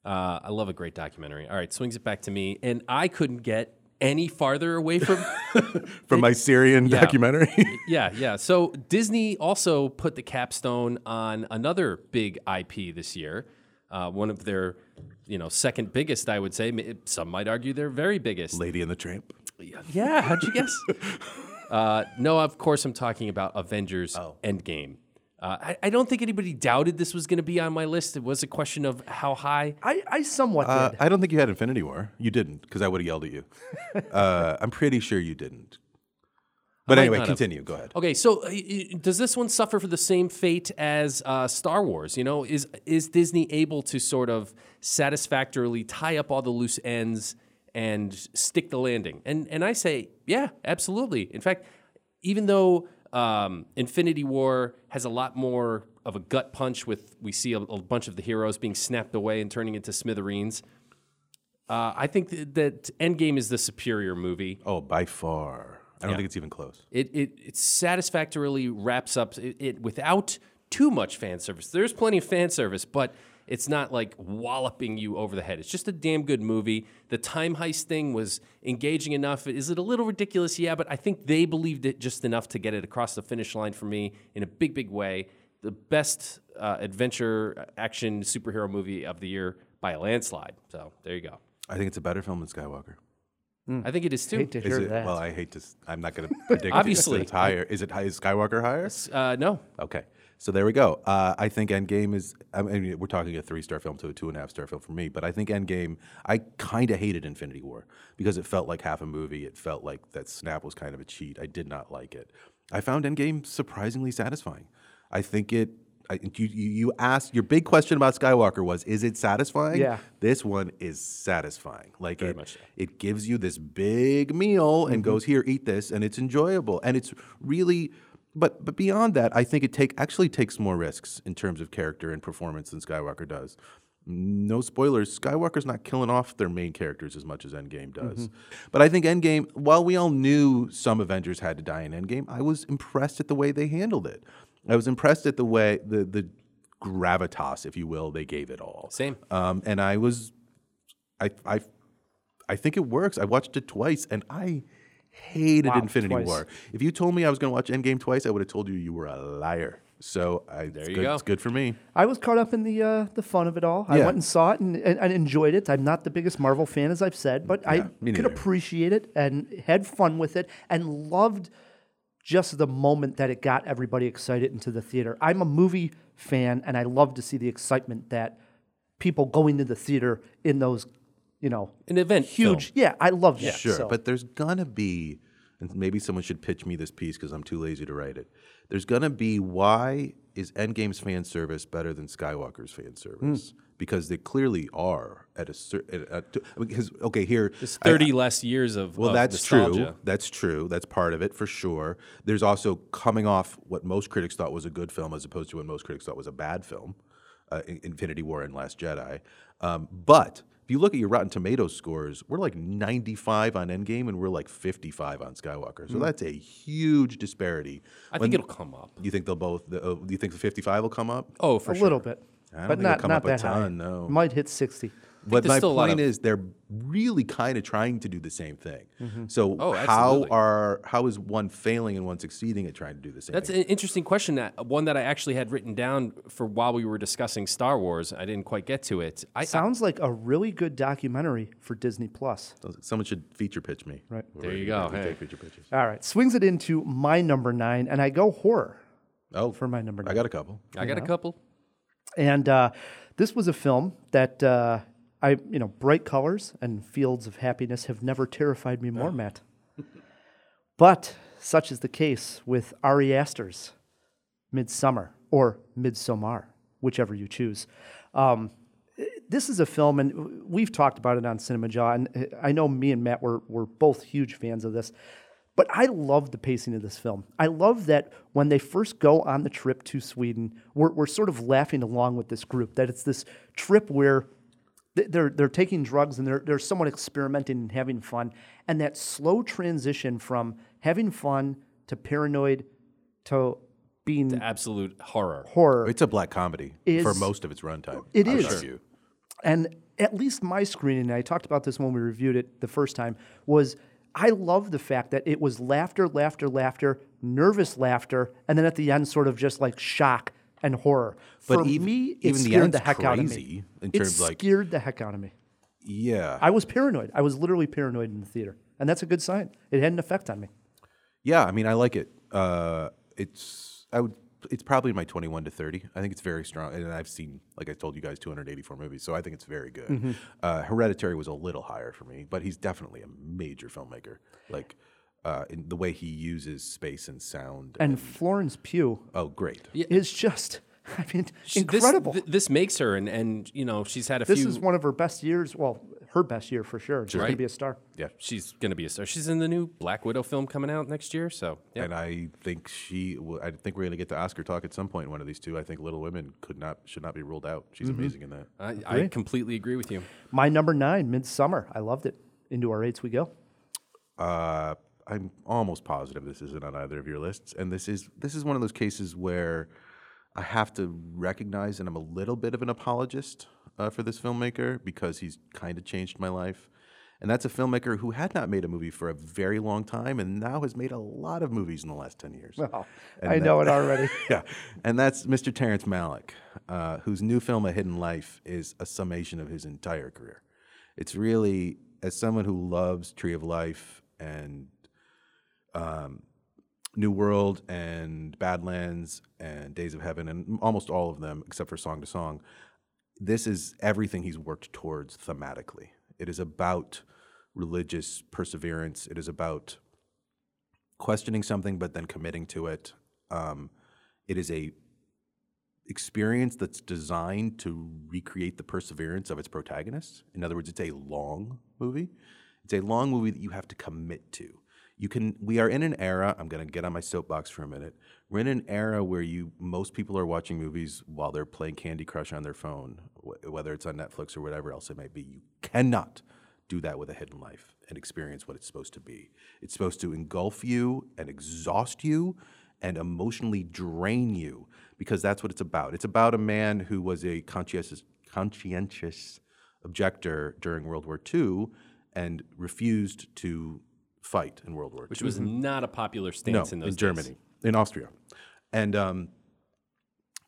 Uh, I love a great documentary. All right, swings it back to me, and I couldn't get any farther away from. From my Syrian Yeah. documentary. yeah, yeah. So Disney also put the capstone on another big IP this year. Uh, one of their, you know, second biggest, I would say. Some might argue they're very biggest. Lady and the Tramp. Yeah, how'd you guess? uh, no, of course I'm talking about Avengers Endgame. Uh, I, I don't think anybody doubted this was going to be on my list. It was a question of how high. I, I somewhat Uh, did. I don't think you had Infinity War. You didn't, because I would have yelled at you. uh, I'm pretty sure you didn't. But anyway, not have. continue. Go ahead. Okay, so uh, does this one suffer for the same fate as uh, Star Wars? You know, is is Disney able to sort of satisfactorily tie up all the loose ends and stick the landing? And and I say, yeah, absolutely. In fact, even though um, Infinity War has a lot more of a gut punch with we see a, a bunch of the heroes being snapped away and turning into smithereens. Uh, I think th- that Endgame is the superior movie. Oh, by far. I don't Yeah. think it's even close. It it, it satisfactorily wraps up it, it without too much fan service. There's plenty of fan service, but it's not like walloping you over the head. It's just a damn good movie. The time heist thing was engaging enough. Is it a little ridiculous? Yeah, but I think they believed it just enough to get it across the finish line for me in a big, big way. The best uh, adventure action superhero movie of the year by a landslide. So there you go. I think it's a better film than Skywalker. I think it is too. Hate to Is hear it? that. Well, I hate to. I'm not going to predict. Obviously. it's, it's higher. Is it? high- Is Skywalker higher? Uh, no, Okay, so there we go. Uh, I think Endgame is. I mean, we're talking a three-star film to a two and a half star film for me, but I think Endgame. I kind of hated Infinity War because it felt like half a movie. It felt like that snap was kind of a cheat. I did not like it. I found Endgame surprisingly satisfying. I think it. I, you, you asked your big question about Skywalker was is it satisfying? Yeah. This one is satisfying. Like it, much so. it gives you this big meal and mm-hmm. goes here eat this and it's enjoyable and it's really but but beyond that i think it take actually takes more risks in terms of character and performance than skywalker does no spoilers skywalker's not killing off their main characters as much as endgame does mm-hmm. but i think endgame while we all knew some avengers had to die in endgame i was impressed at the way they handled it i was impressed at the way the the gravitas if you will they gave it all Same. um, and i was I, I, I think it works. I watched it twice, and I hated Wow, Infinity twice. War. If you told me I was going to watch Endgame twice, I would have told you you were a liar. So I, there it's you good, go. It's good for me. I was caught up in the uh, the fun of it all. I went and saw it and, and, and enjoyed it. I'm not the biggest Marvel fan, as I've said, but I could appreciate it and had fun with it and loved just the moment that it got everybody excited into the theater. I'm a movie fan, and I love to see the excitement that people going to the theater in those, you know, An event huge. film. Yeah, I love that. Sure, so. but there's gonna be, and maybe someone should pitch me this piece because I'm too lazy to write it. There's gonna be why is Endgame's fan service better than Skywalker's fan service? Hmm. Because they clearly are at a certain. Because okay, here It's I- 30 less years of Well, of that's nostalgia. true. That's true. That's part of it for sure. There's also coming off what most critics thought was a good film, as opposed to what most critics thought was a bad film, uh, Infinity War and Last Jedi. Um, but if you look at your Rotten Tomatoes scores, we're like 95 on Endgame, and we're like 55 on Skywalker. So that's a huge disparity. I When- think it'll come up. You think they'll both? The, uh, do you think the 55 will come up? Oh, for a sure. little bit, I don't but think it'll not come not up a that high. ton, no. Might hit sixty. But my still point of- is, they're really kind of trying to do the same thing. Mm-hmm. So Oh, how are how is one failing and one succeeding at trying to do the same thing? That's thing? an interesting question. That one that I actually had written down for while we were discussing Star Wars. I didn't quite get to it. I, I Sounds like a really good documentary for Disney Plus. Someone should feature pitch me. Right. We're There you go. Hey. feature pitches. All right, swings it into my number nine, and I go horror Oh, for my number I got a couple. I got a couple. And uh, this was a film that uh, I, you know, bright colors and fields of happiness have never terrified me more, Matt. But such is the case with Ari Aster's Midsummer or Midsommar, whichever you choose. Um, this is a film, and we've talked about it on Cinema Jaw, and I know me and Matt were, were both huge fans of this. But I love the pacing of this film. I love that when they first go on the trip to Sweden, we're, we're sort of laughing along with this group, that it's this trip where they're, they're taking drugs and they're, they're somewhat experimenting and having fun. And that slow transition from having fun to paranoid to being to Absolute horror. horror. It's a black comedy Is- for most of its runtime. It I would is. argue. And at least my screening, and I talked about this when we reviewed it the first time, was I love the fact that it was laughter, laughter, laughter, nervous laughter, and then at the end, sort of just like shock and horror. But For even- me, it even the scared end's the heck out of me. crazy in it like- scared the heck out of me. Yeah. I was paranoid. I was literally paranoid in the theater, and that's a good sign. It had an effect on me. Yeah, I mean, I like it. Uh, it's I would. It's probably my 21 to 30. I think it's very strong, and I've seen, like I told you guys, 284 movies, so I think it's very good. Mm-hmm. Uh, Hereditary was a little higher for me, but he's definitely a major filmmaker. Like uh, in the way he uses space and sound. And Florence Pugh oh, great. is just, I mean, She- this- incredible. th- This, makes her, and, and you know, she's had a this few. is one of her best years. Well, her best year for sure. She's going to be a star. Yeah. She's going to be a star. She's in the new Black Widow film coming out next year. So, yeah. And I think she. I think we're going to get to Oscar talk at some point. in One of these two. I think Little Women could not should not be ruled out. She's amazing in that. I, I completely agree with you. My number nine, Midsummer. I loved it. Into our eights we go. Uh, I'm almost positive this isn't on either of your lists, and this is this is one of those cases where I have to recognize, and I'm a little bit of an apologist uh, for this filmmaker because he's kind of changed my life. And that's a filmmaker who had not made a movie for a very long time, and now has made a lot of movies in the last ten years. Well, And I that- know it already. yeah, and that's Mr. Terrence Malick, uh, whose new film, A Hidden Life, is a summation of his entire career. It's really, as someone who loves Tree of Life and um, New World and Badlands and Days of Heaven and almost all of them, except for Song to Song, this is everything he's worked towards thematically. It is about religious perseverance. It is about questioning something but then committing to it. Um, it is a experience that's designed to recreate the perseverance of its protagonists. In other words, it's a long movie. It's a long movie that you have to commit to. You can. We are in an era. I'm going to get on my soapbox for a minute. We're in an era where you most people are watching movies while they're playing Candy Crush on their phone, wh- whether it's on Netflix or whatever else it may be. You cannot do that with a hidden life and experience what it's supposed to be. It's supposed to engulf you and exhaust you and emotionally drain you because that's what it's about. It's about a man who was a conscientious, conscientious objector during World War II and refused to fight in World War II Which was not a popular no, stance in those in days. Germany, in Austria, and um,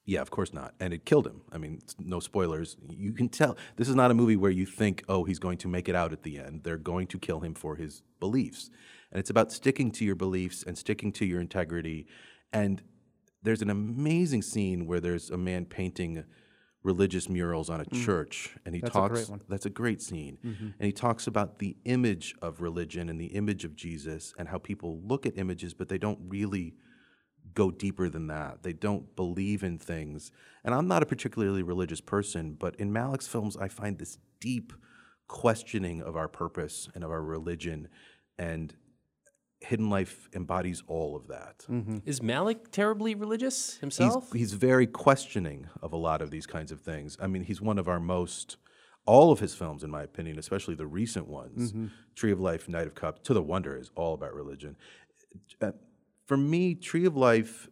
yeah, of course not. And it killed him. I mean, no spoilers. You can tell this is not a movie where you think, oh, he's going to make it out at the end. They're going to kill him for his beliefs, and it's about sticking to your beliefs and sticking to your integrity. And there's an amazing scene where there's a man painting religious murals on a church, and he Mm. That's a talks. great one. That's a great scene. And he talks about the image of religion and the image of Jesus and how people look at images, but they don't really go deeper than that. They don't believe in things. And I'm not a particularly religious person, but in Malick's films, I find this deep questioning of our purpose and of our religion. And Hidden Life embodies all of that. Is Malick terribly religious himself? he's very questioning of a lot of these kinds of things. I mean, he's one of our most, all of his films, in my opinion, especially the recent ones, Tree of Life, Knight of Cups, To the Wonder is all about religion. Uh, for me, Tree of Life,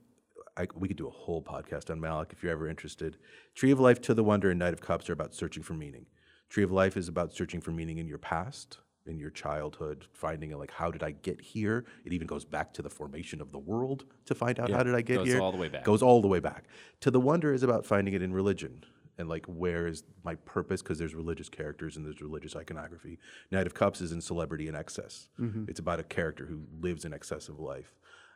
I, we could do a whole podcast on Malick if you're ever interested. Tree of Life, To the Wonder, and Knight of Cups are about searching for meaning. Tree of Life is about searching for meaning in your past, in your childhood, finding it like how did I get here? It even goes back to the formation of the world to find out Yeah, how did I get goes here. all the way back. Goes all the way back. To the Wonder is about finding it in religion and like where is my purpose because there's religious characters and there's religious iconography. knight of Cups is in celebrity and excess. Mm-hmm. It's about a character who lives in excessive life.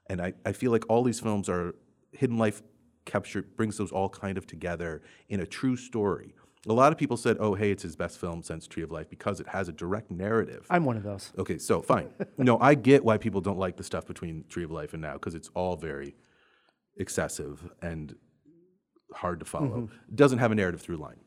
And I, I feel like all these films are Hidden Life capture brings those all kind of together in a true story. A lot of people said, "Oh, hey, it's his best film since Tree of Life because it has a direct narrative." I'm one of those. Okay, so fine. no, I get why people don't like the stuff between Tree of Life and now because it's all very excessive and hard to follow. It doesn't have a narrative through line.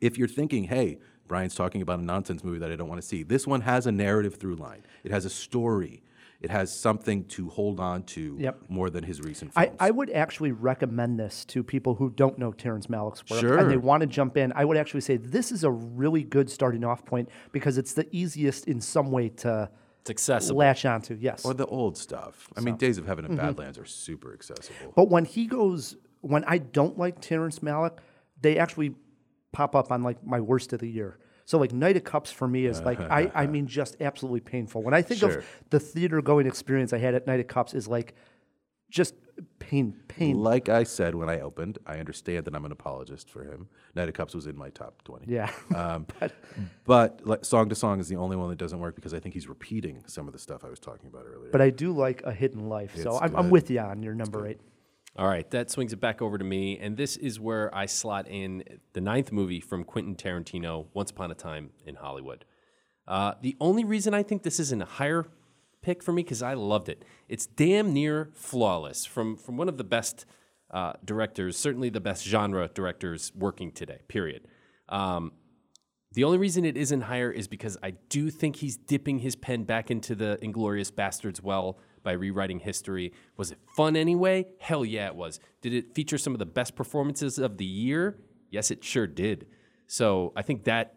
If you're thinking, hey, Brian's talking about a nonsense movie that I don't want to see, this one has a narrative through line. It has a story. It has something to hold on to Yep. more than his recent I, films. I would actually recommend this to people who don't know Terrence Malick's work Sure. and they want to jump in. I would actually say this is a really good starting off point because it's the easiest in some way to It's accessible. latch onto. Yes. or the old stuff. I mean, Days of Heaven and mm-hmm. Badlands are super accessible. But when he goes, when I don't like Terrence Malick, they actually pop up on like my worst of the year. So like Knight of Cups for me is like I, I mean just absolutely painful. When I think Sure. of the theater going experience I had at Knight of Cups is like just pain, pain. Like I said when I opened, I understand that I'm an apologist for him. Knight of Cups was in my top 20. Yeah. Um, but like, Song to Song is the only one that doesn't work because I think he's repeating some of the stuff I was talking about earlier. but I do like A Hidden Life. So I'm, I'm with you on your number eight. All right, that swings it back over to me, and this is where I slot in the ninth movie from Quentin Tarantino, Once Upon a Time in Hollywood. Uh, the only reason I think this isn't a higher pick for me because I loved it. It's damn near flawless from from one of the best uh, directors, certainly the best genre directors working today. Period. Um, The only reason it isn't higher is because I do think he's dipping his pen back into the Inglourious Basterds well by rewriting history. Was it fun anyway? Hell yeah, it was. Did it feature some of the best performances of the year? Yes, it sure did. So I think that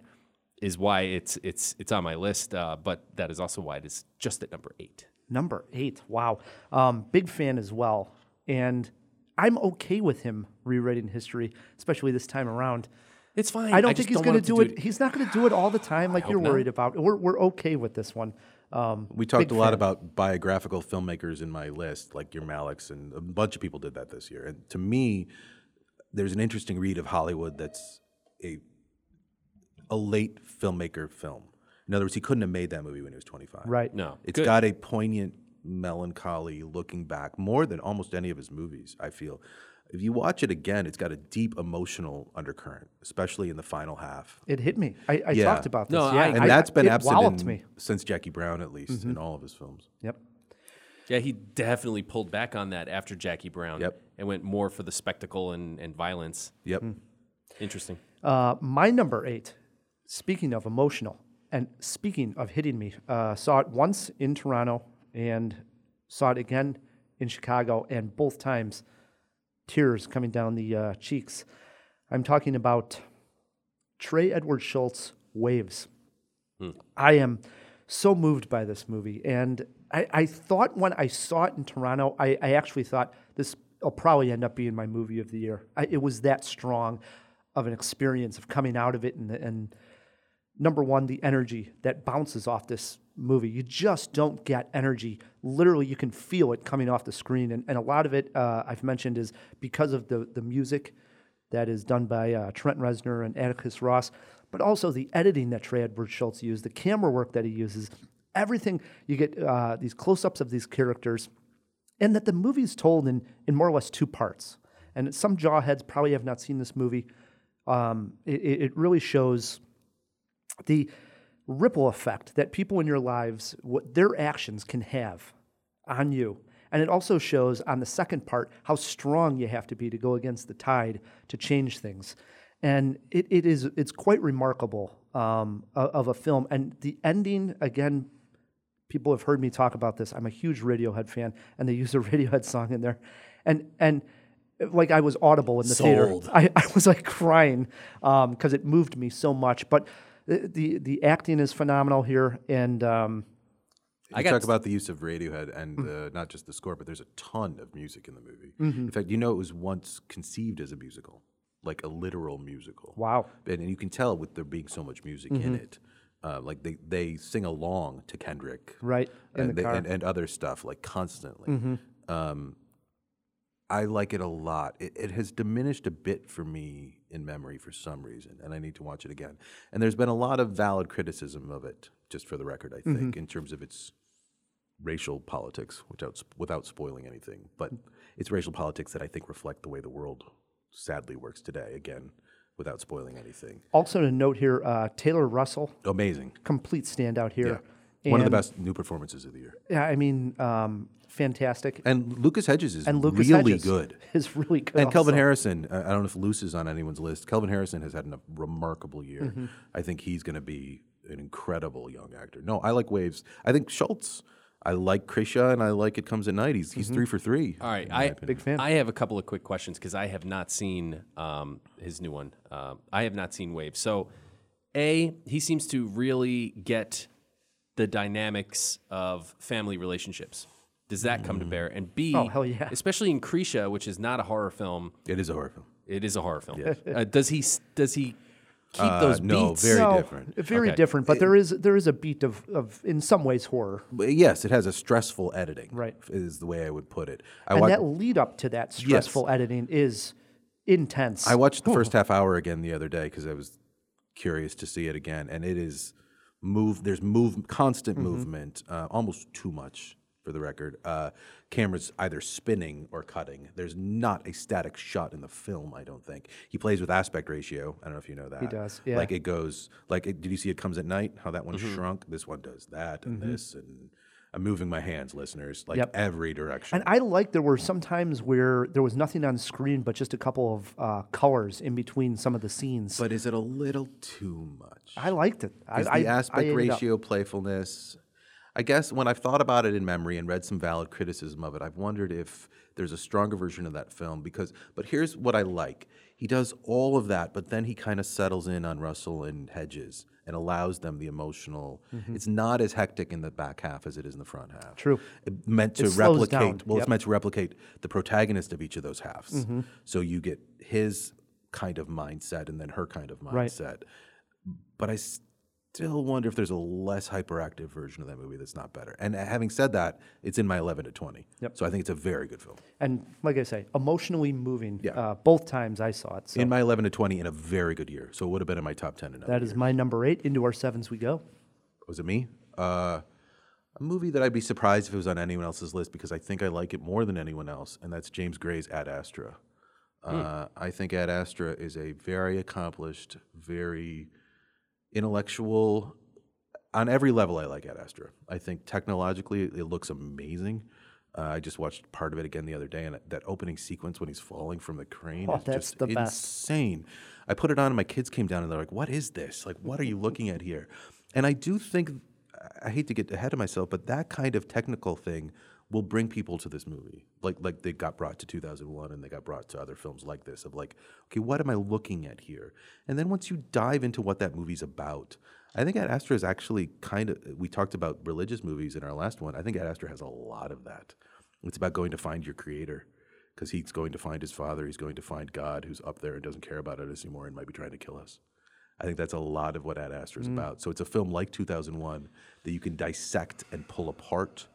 is why it's it's it's on my list, uh, but that is also why it is just at number eight. Number eight. Wow. Um, big fan as well. And I'm okay with him rewriting history, especially this time around. It's fine. I don't just think he's going to do it. He's not going to do it all the time like you're not. worried about. We're, we're okay with this one. Um, We talked big a lot fan. about biographical filmmakers in my list, like your Malicks, and a bunch of people did that this year. And to me, there's an interesting read of Hollywood that's a a late filmmaker film. In other words, he couldn't have made that movie when he was 25. Right. No, It's good. got a poignant melancholy looking back more than almost any of his movies, I feel. If you watch it again, it's got a deep emotional undercurrent, especially in the final half. It hit me. I, I Yeah. talked about this. No, yeah, I- And I- that's been it absent in- me. Mm-hmm. since Jackie Brown, at least, in all of his films. Yep. Yeah, he definitely pulled back on that after Jackie Brown. Yep. And went more for the spectacle and, and violence. Yep. Hmm. Interesting. Uh, my number eight, speaking of emotional and speaking of hitting me, uh, saw it once in Toronto and saw it again in Chicago, and both times tears coming down the uh, cheeks. I'm talking about Trey Edward Shults, Waves. I am so moved by this movie. And I, I thought when I saw it in Toronto, I, I actually thought this will probably end up being my movie of the year. I, it was that strong of an experience of coming out of it. And, and number one, the energy that bounces off this movie. You just don't get energy. Literally, you can feel it coming off the screen. And, and a lot of it, uh, I've mentioned, is because of the, the music that is done by uh, Trent Reznor and Atticus Ross, but also the editing that Trey Edward Shults used, the camera work that he uses, everything. You get uh, these close ups of these characters, and that the movie's told in, in more or less two parts. And some jawheads probably have not seen this movie. Um, it it really shows the ripple effect that people in your lives, what their actions can have on you. And it also shows on the second part how strong you have to be to go against the tide to change things. And it, it is it's quite remarkable um, of a film. And the ending, again, people have heard me talk about this. I'm a huge Radiohead fan, and they use a Radiohead song in there. And and like I was audible in the Sold. theater. I, I was like crying because it moved me so much. But the, the the acting is phenomenal here, and um, I got talk s- about the use of Radiohead and Mm. uh, not just the score, but there's a ton of music in the movie. Mm-hmm. In fact, you know it was once conceived as a musical, like a literal musical. wow, And, and you can tell with there being so much music Mm-hmm. in it. Uh, like they, they sing along to Kendrick, right in and, the they- car. and, and other stuff like constantly. Mm-hmm. Um, I like it a lot. It, it has diminished a bit for me in memory for some reason, and I need to watch it again. And there's been a lot of valid criticism of it, just for the record, I think, Mm-hmm. in terms of its racial politics, without without spoiling anything. But it's racial politics that I think reflect the way the world sadly works today. Again, without spoiling anything. also to note here, uh, Taylor Russell, Amazing. complete standout here. Yeah. One of the best new performances of the year. Yeah, I mean, um, fantastic. And Lucas Hedges is And Lucas really Hedges good. is really good. And Kelvin. Harrison, I I don't know if Luce is on anyone's list. Kelvin Harrison has had a remarkable year. Mm-hmm. I think he's going to be an incredible young actor. No, I like Waves. I think Shults. I like Krisha, and I like It Comes at Night. He's Mm-hmm. he's three for three. All right, I opinion. Big fan. I have a couple of quick questions because I have not seen um, his new one. Um I have not seen Wave. So, a he seems to really get the dynamics of family relationships. Does that come to bear? And B, Oh, hell yeah. especially in Krisha, which is not a horror film, It is a horror film. it is a horror film. Uh, does he s- does he keep Uh, those no, beats? very No, different. Very Okay. different, but there is there is a beat of, of in some ways horror. But yes, it has a stressful editing. Right. is the way I would put it. I and wa- that lead up to that stressful editing is intense. I watched the first half hour again the other day because I was curious to see it again, and it is move. There's move, constant Mm-hmm. movement, uh, almost too much for the record. Uh, cameras either spinning or cutting. There's not a static shot in the film. I don't think he plays with aspect ratio. I don't know if you know that. He does, yeah. Like it goes. Like it, did you see it comes at night? How that one Mm-hmm. shrunk. This one does that and this and. I'm moving my hands, listeners, like Yep. every direction. And I like there were some times where there was nothing on screen but just a couple of uh, colors in between some of the scenes. but is it a little too much? I liked it. I, Is I, the I aspect it ratio playfulness? I guess when I've thought about it in memory and read some valid criticism of it, I've wondered if there's a stronger version of that film because but here's what I like. He does all of that, but then he kind of settles in on Russell and Hedges and allows them the emotional. It's not as hectic in the back half as it is in the front half. Mm-hmm. True. It meant to It replicate well, Yep. Mm-hmm. it's meant to replicate the protagonist of each of those halves. So you get his kind of mindset and then her kind of mindset. Right. But I still wonder if there's a less hyperactive version of that movie that's not better. And having said that, it's in my 11 to 20. Yep. So I think it's a very good film. And like I say, emotionally moving. Yeah. Uh, both times I saw it. So In my 11 to 20 in a very good year. So it would have been in my top 10 in that is my number eight. Into our sevens we go. Was it me? Uh, a movie that I'd be surprised if it was on anyone else's list because I think I like it more than anyone else, and that's James Gray's Ad Astra. Uh, I think Ad Astra is a very accomplished, very intellectual. On every level, I like Ad Astra. I think technologically, it looks amazing. Uh, I just watched part of it again the other day, and that opening sequence when he's falling from the crane Oh, is just the best. insane. I put it on, and my kids came down, and they're like, "What is this? Like, what are you looking at here?" And I do think, I hate to get ahead of myself, but that kind of technical thing will bring people to this movie. Like, like they got brought to 2001, and they got brought to other films like this. Of like, okay, what am I looking at here? And then once you dive into what that movie's about, I think Ad Astra is actually kind of. We talked about religious movies in our last one. I think Ad Astra has a lot of that. It's about going to find your creator because he's going to find his father. He's going to find God who's up there and doesn't care about us anymore and might be trying to kill us. I think that's a lot of what Ad Astra is mm. about. So it's a film like 2001 that you can dissect and pull apart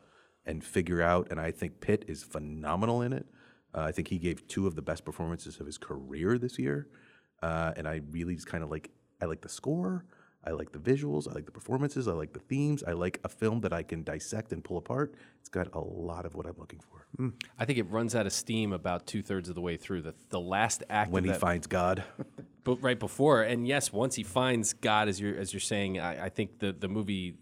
and figure out. And I think Pitt is phenomenal in it. Uh, I think he gave two of the best performances of his career this year. Uh, and I really just kind of like, I like the score. I like the visuals. I like the performances. I like the themes. I like a film that I can dissect and pull apart. It's got a lot of what I'm looking for. I think it runs out of steam about two thirds of the way through. The, the last act When he that- finds God. but right before, and yes, once he finds God, as you're as you're saying, I, I think the the movie,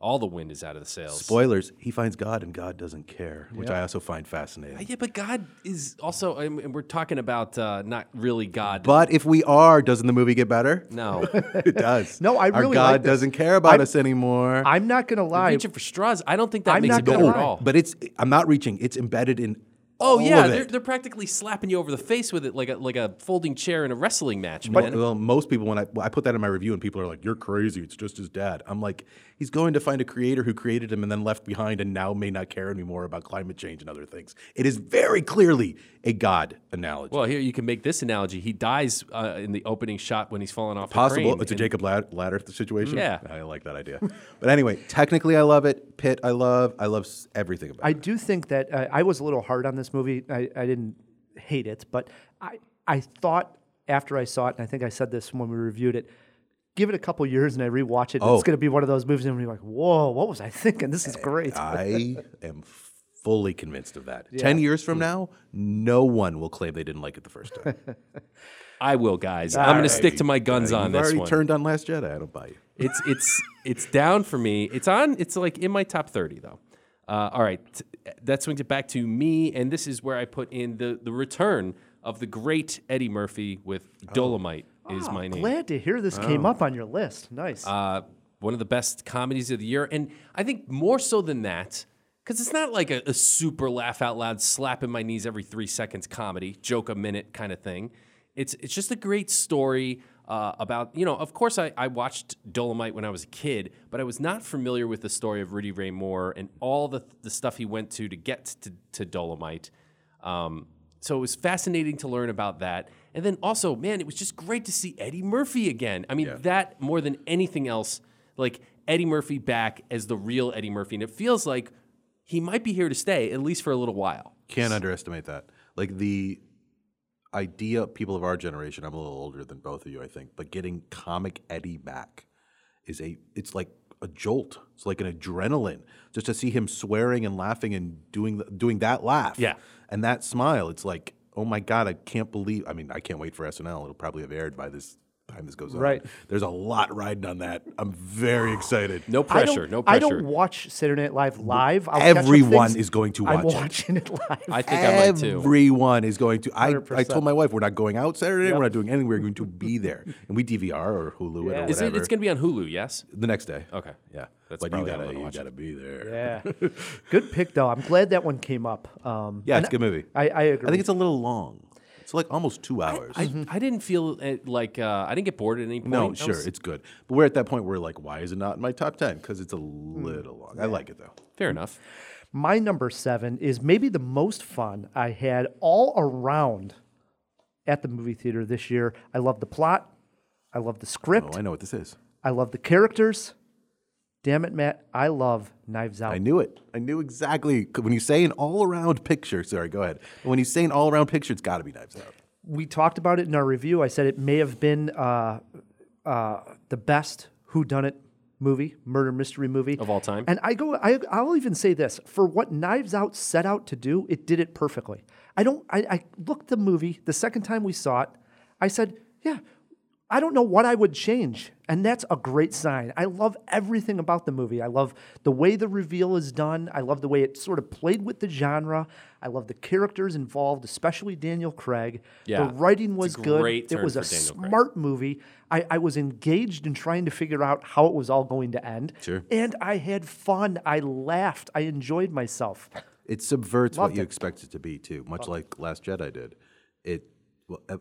all the wind is out of the sails. Spoilers, he finds God and God doesn't care, which I also find fascinating. Yeah, but God is also, and and we're talking about uh, not really God. But if we are, doesn't the movie get better? no, It does. No, I Our really God like this. doesn't care about I'm- us anymore. I'm not going to lie. reaching for straws. I don't think that I'm makes not it better gonna at lie. all. but it's I'm not reaching. It's embedded in Oh all yeah, of they're, they're practically slapping you over the face with it like a like a folding chair in a wrestling match, Mo- man. well, most people when I well, I put that in my review and people are like, "You're crazy. It's just his dad." I'm like, he's going to find a creator who created him and then left behind and now may not care anymore about climate change and other things. It is very clearly a God analogy. Well, here you can make this analogy. He dies uh, in the opening shot when he's falling off. the Possible. crane, It's a Jacob Lad- Ladder situation. Yeah. I like that idea. but anyway, technically, I love it. Pitt, I love. I love everything about I it. I do think that uh, I was a little hard on this movie. I, I didn't hate it, but I I thought after I saw it, and I think I said this when we reviewed it. Give it a couple years and I rewatch it. Oh. It's going to be one of those movies and we're like, "Whoa, what was I thinking? This is eh, great." I am fully convinced of that. Ten years from mm. now, no one will claim they didn't like it the first time. I will, guys. I'm going to stick to my guns on You've this already one. turned on Last Jedi. I don't buy you. It's it's it's down for me. It's on. It's like in my top thirty though. Uh, all right, that swings it back to me, and this is where I put in the the return of the great Eddie Murphy with Dolomite is my name. I'm glad to hear this came up on your list. Nice. Uh, one of the best comedies of the year, and I think more so than that. Because it's not like a, a super laugh out loud, slapping my knees every three seconds comedy, joke a minute kind of thing. It's it's just a great story uh, about you know. Of course, I, I watched Dolomite when I was a kid, but I was not familiar with the story of Rudy Ray Moore and all the the stuff he went to to get to, to Dolomite. Um, so it was fascinating to learn about that. And then also, man, it was just great to see Eddie Murphy again. I mean, that more than anything else, like Eddie Murphy back as the real Eddie Murphy. And it feels like he might be here to stay, at least for a little while. Can't underestimate that. Like the idea, people of our generation. I'm a little older than both of you, I think, but getting comic Eddie back is a. It's like a jolt. It's like an adrenaline just to see him swearing and laughing and doing doing that laugh. Yeah. and that smile. It's like, oh my god, I can't believe. I mean, I can't wait for SNL. It'll probably have aired by this time this goes on. Right. There's a lot riding on that. I'm very excited. No pressure. No pressure. I don't watch Saturday Night Live live. I'll Everyone is going to watch I'm watch it. watching it live. I think I might too. Everyone is going to. I, I 100%. told my wife we're not going out Saturday. Yep. We're not doing anything. We're going to be there, and we DVR or Hulu it or Yeah. whatever. Is it? It's going to be on Hulu. Yes. the next day. Okay. Yeah, That's but you probably how I'm gotta gonna you watch it. gotta be there. Yeah, good pick though. I'm glad that one came up. Um, Yeah, and it's a good movie. I, I agree. I think it's a little long. It's like almost two hours. I, I didn't feel it, like uh, I didn't get bored at any point. no, I sure, was- it's good. But we're at that point where like, why is it not in my top ten? Because it's a little long. I like it though. fair enough. My number seven is maybe the most fun I had all around at the movie theater this year. I love the plot. I love the script. Oh, I know what this is. I love the characters. Damn it, Matt. I love Knives Out. I knew it. I knew exactly. When you say an all-around picture, sorry, go ahead. When you say an all-around picture, it's got to be Knives Out. we talked about it in our review. I said it may have been uh, uh, the best It movie, murder mystery movie Of all time? And I go, I, I'll even say this: for what Knives Out set out to do, it did it perfectly. I don't. I, I looked the movie the second time we saw it. I said, yeah. I don't know what I would change. And that's a great sign. I love everything about the movie. I love the way the reveal is done. I love the way it sort of played with the genre. I love the characters involved, especially Daniel Craig. Yeah, the writing was good. It was a for Daniel Craig. smart movie. I, I was engaged in trying to figure out how it was all going to end. Sure. And I had fun. I laughed. I enjoyed myself. It subverts Loved what you it. expect it to be too, much like Last Jedi did. It well, a,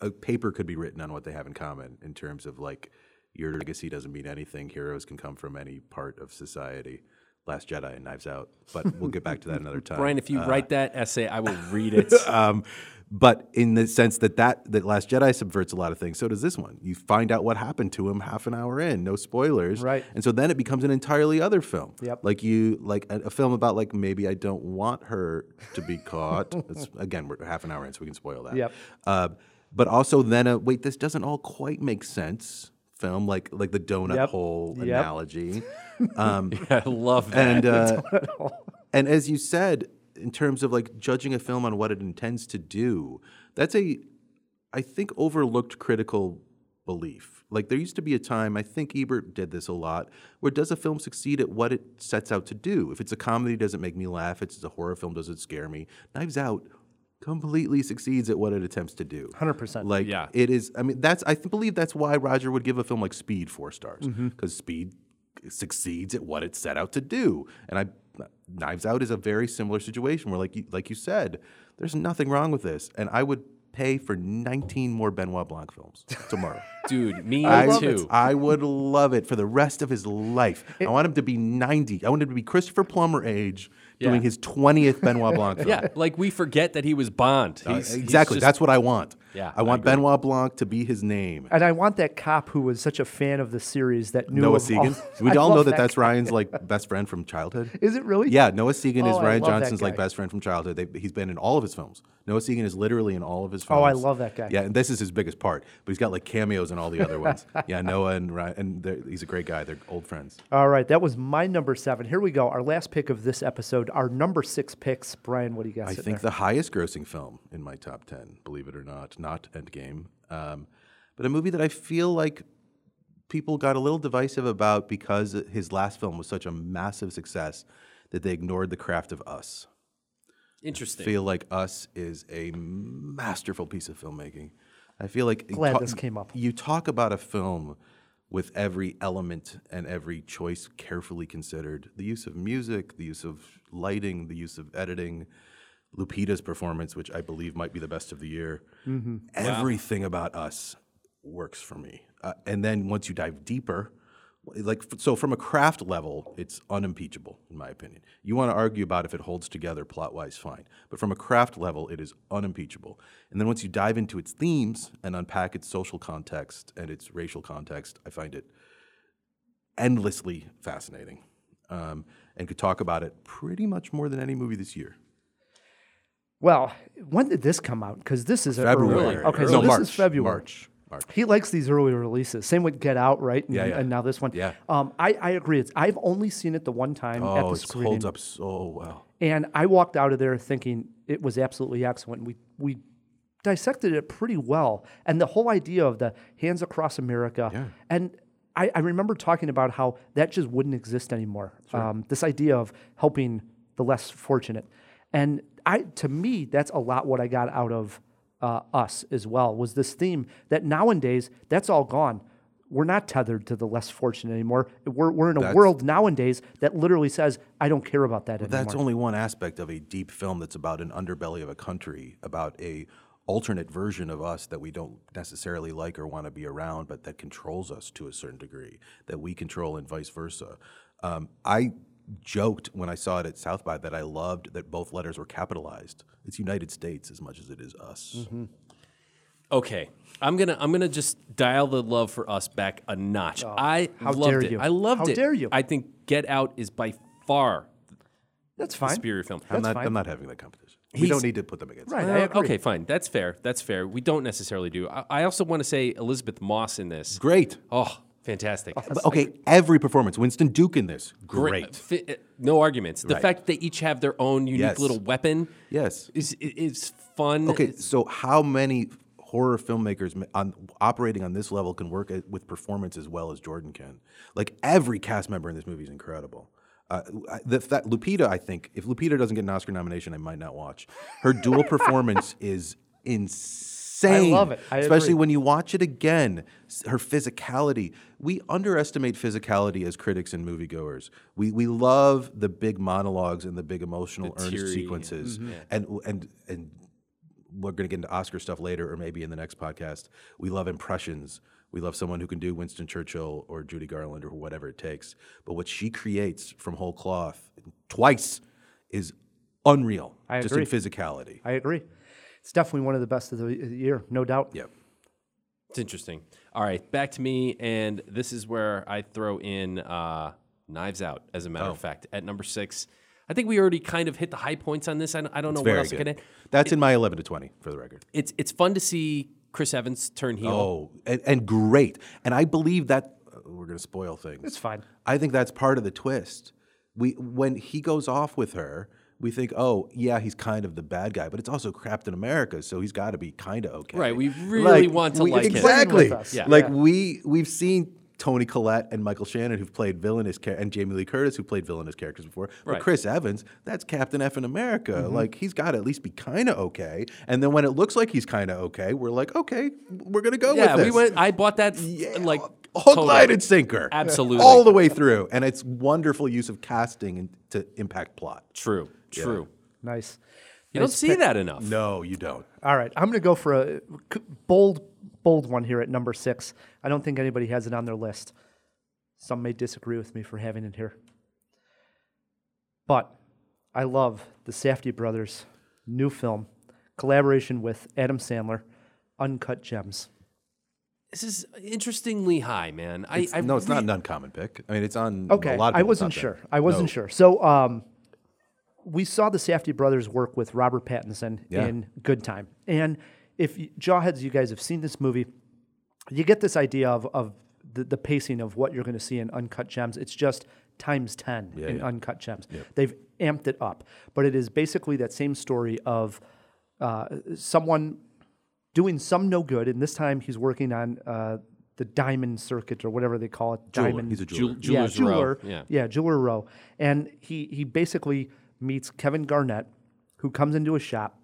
a paper could be written on what they have in common in terms of like your legacy doesn't mean anything. Heroes can come from any part of society. Last Jedi and Knives Out, but we'll get back to that another time. Brian, if you Uh, write that essay, I will read it. um, but in the sense that that that Last Jedi subverts a lot of things, so does this one. You find out what happened to him half an hour in, no spoilers, Right. And so then it becomes an entirely other film. Yep. Like you, like a, a film about like maybe I don't want her to be caught. Again, we're half an hour in, so we can spoil that. Yep. Uh, but also then a wait, this doesn't all quite make sense. Film like like the donut Yep. hole Yep. analogy. Um, I love that. and uh, and as you said, in terms of like judging a film on what it intends to do, that's a, I think, overlooked critical belief. Like there used to be a time, I think Ebert did this a lot, where does a film succeed at what it sets out to do? If it's a comedy, does it make me laugh? If it's a horror film, does it scare me? Knives Out completely succeeds at what it attempts to do. 100%. Like Yeah. it is. I mean, that's. I th- believe that's why Roger would give a film like Speed four stars because Speed succeeds at what it set out to do. And I, Knives Out is a very similar situation where, like you, like you said, there's nothing wrong with this, and I would pay for 19 more Benoit Blanc films tomorrow. Dude, me I, too. I would love it for the rest of his life. I want him to be 90. I want him to be Christopher Plummer age doing his 20th Benoit Blanc film. yeah, like we forget that he was Bond. Uh, exactly. just- That's what I want. Yeah, I I want agree. Benoit Blanc to be his name. And I want that cop who was such a fan of the series that knew Noah of all- Segan. we all know love that, that's. Rian's like best friend from childhood. Is it really? Yeah, Noah Segan is Oh, I Rian Johnson's like best friend from childhood. They, he's been in all of his films. Noah Segan is literally in all of his films. Oh, I love that guy. Yeah, and this is his biggest part. But he's got like cameos in all the other ones. Yeah, Noah and Rian, and he's a great guy. They're old friends. All right, that was my number seven. Here we go. Our last pick of this episode. Our number six picks. Brian, what do you got? I think there? the highest grossing film in my top 10, believe it or not, not Endgame, um, but a movie that I feel like people got a little divisive about because his last film was such a massive success that they ignored the craft of Us. Interesting. feel like Us is a masterful piece of filmmaking. I feel like Glad ta- this came up. You talk about a film with every element and every choice carefully considered. The use of music, the use of lighting, the use of editing, Lupita's performance, which I believe might be the best of the year. Mm-hmm. Everything about Us works for me. Uh, and then once you dive deeper, like so from a craft level, it's unimpeachable in my opinion. You want to argue about if it holds together plot wise, fine. But from a craft level, it is unimpeachable. And then once you dive into its themes and unpack its social context and its racial context, I find it endlessly fascinating. Um, and could talk about it pretty much more than any movie this year. Well, when did this come out? Because this is an February. Early. Okay, no, so this March, is February. March. March. He likes these early releases. Same with Get Out, right? And, Yeah, yeah. and now this one. Yeah. Um, I, I agree. It's, I've only seen it the one time at Oh, it holds up so well. and I walked out of there thinking it was absolutely excellent. We we dissected it pretty well. And the whole idea of the hands across America. yeah. And I, I remember talking about how that just wouldn't exist anymore. Um, this idea of helping the less fortunate. And I, to me, that's a lot what I got out of uh, us as well was this theme that nowadays that's all gone. We're not tethered to the less fortunate anymore. We're, we're in a That's- world nowadays that literally says, I don't care about that anymore. That's only one aspect of a deep film that's about an underbelly of a country, about a alternate version of us that we don't necessarily like or want to be around, but that controls us to a certain degree, that we control and vice versa. Um, I joked when I saw it at South by that I loved that both letters were capitalized. It's United States as much as it is us. Mm-hmm. Okay, I'm gonna I'm gonna just dial the love for us back a notch. I how loved dare it. you. I loved How it. dare you. I think Get Out is by far That's the fine. superior film. I'm That's not. fine. I'm not having that competition. we He's- don't need to put them against. Right. each I. Uh, agree. okay, fine. That's fair. That's fair. We don't necessarily do. I, I also want to say Elisabeth Moss in this. Great. Oh, fantastic. But, okay, every performance. Winston Duke in this. Great. Fi- uh, no arguments. The Right. fact that they each have their own unique Yes. little weapon Yes. is is fun. Okay, It's- so how many horror filmmakers on operating on this level can work at, with performance as well as Jordan can? Like every cast member in this movie is incredible. Uh, the fact Lupita, I think, if Lupita doesn't get an Oscar nomination, I might not watch. Her dual performance is insane. Love it. I especially agree. when you watch it again. Her physicality. We underestimate physicality as critics and moviegoers. We we love the big monologues and the big emotional The earnest sequences, mm-hmm. and and and we're going to get into Oscar stuff later, or maybe in the next podcast. We love impressions. We love someone who can do Winston Churchill or Judy Garland or whatever it takes. But what she creates from whole cloth twice is unreal. I just agree. in physicality. I agree. It's definitely one of the best of the the year, no doubt. Yep. It's interesting. All right, back to me, and this is where I throw in uh, Knives Out. As a matter Oh. of fact, at number six, I think we already kind of hit the high points on this. I don't, I don't know what Very else I good. can add. That's in my 11 to 20 for the record. It's it's fun to see Chris Evans turn heel. Oh, and, and great. And I believe that uh, we're going to spoil things. It's fine. I think that's part of the twist. We when he goes off with her, we think, oh yeah, he's kind of the bad guy, but it's also Captain America, so he's got to be kind of okay. Right, we really want to we- like him. exactly. With Yeah. Like Yeah. we we've seen Toni Collette and Michael Shannon who've played villainous char- and Jamie Lee Curtis who played villainous characters before. But Right. Chris Evans, that's Captain F in America. Mm-hmm. Like he's got to at least be kind of okay. And then when it looks like he's kind of okay, we're like, okay, we're gonna go yeah, with we this. went. I bought that like hook, totally. line, and sinker. Absolutely. All the way through. And it's wonderful use of casting to impact plot. True, true. Nice. You don't see that enough. No, you don't. All right, I'm going to go for a bold, bold one here at number six. I don't think anybody has it on their list. Some may disagree with me for having it here. But I love the Safdie brothers' new film, collaboration with Adam Sandler, Uncut Gems. This is interestingly high, man. I, I no, it's not an uncommon pick. I mean, it's on Okay, a lot of I wasn't sure. ten. I wasn't No. sure. So um, we saw the Safdie brothers work with Robert Pattinson Yeah. in Good Time, and if you, Jawheads, you guys have seen this movie, you get this idea of of the, the pacing of what you're going to see in Uncut Gems. It's just times ten in yeah. Uncut Gems. They've amped it up, but it is basically that same story of uh, someone doing some no good, and this time he's working on uh, the diamond circuit or whatever they call it. Jeweler. Diamond. He's a Jewel- jeweler. Jeweler's yeah, Row. jeweler. Yeah. yeah, jeweler row, and he he basically meets Kevin Garnett, who comes into a shop,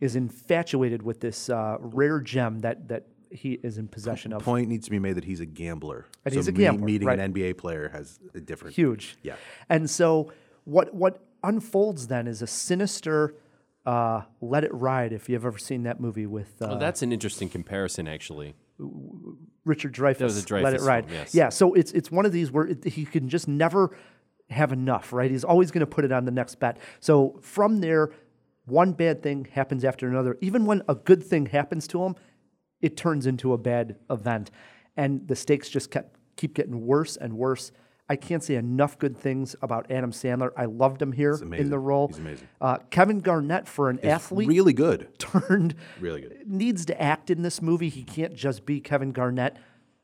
is infatuated with this uh, rare gem that that he is in possession of. Point needs to be made that he's a gambler. And so he's a me- gambler, meeting right. an NBA player has a different. Huge. Yeah. And so what what unfolds then is a sinister. Uh, Let It Ride. If you've ever seen that movie with uh, Well, that's an interesting comparison, actually. Richard Dreyfuss. was a Let It Ride. film, yes. Yeah, so it's it's one of these where it, he can just never have enough, right? He's always going to put it on the next bet. So from there, one bad thing happens after another. Even when a good thing happens to him, it turns into a bad event, and the stakes just kept keep getting worse and worse. I can't say enough good things about Adam Sandler. I loved him here in the role. He's amazing. Uh, Kevin Garnett for an athlete Really good. turned Really good. needs to act in this movie. He can't just be Kevin Garnett.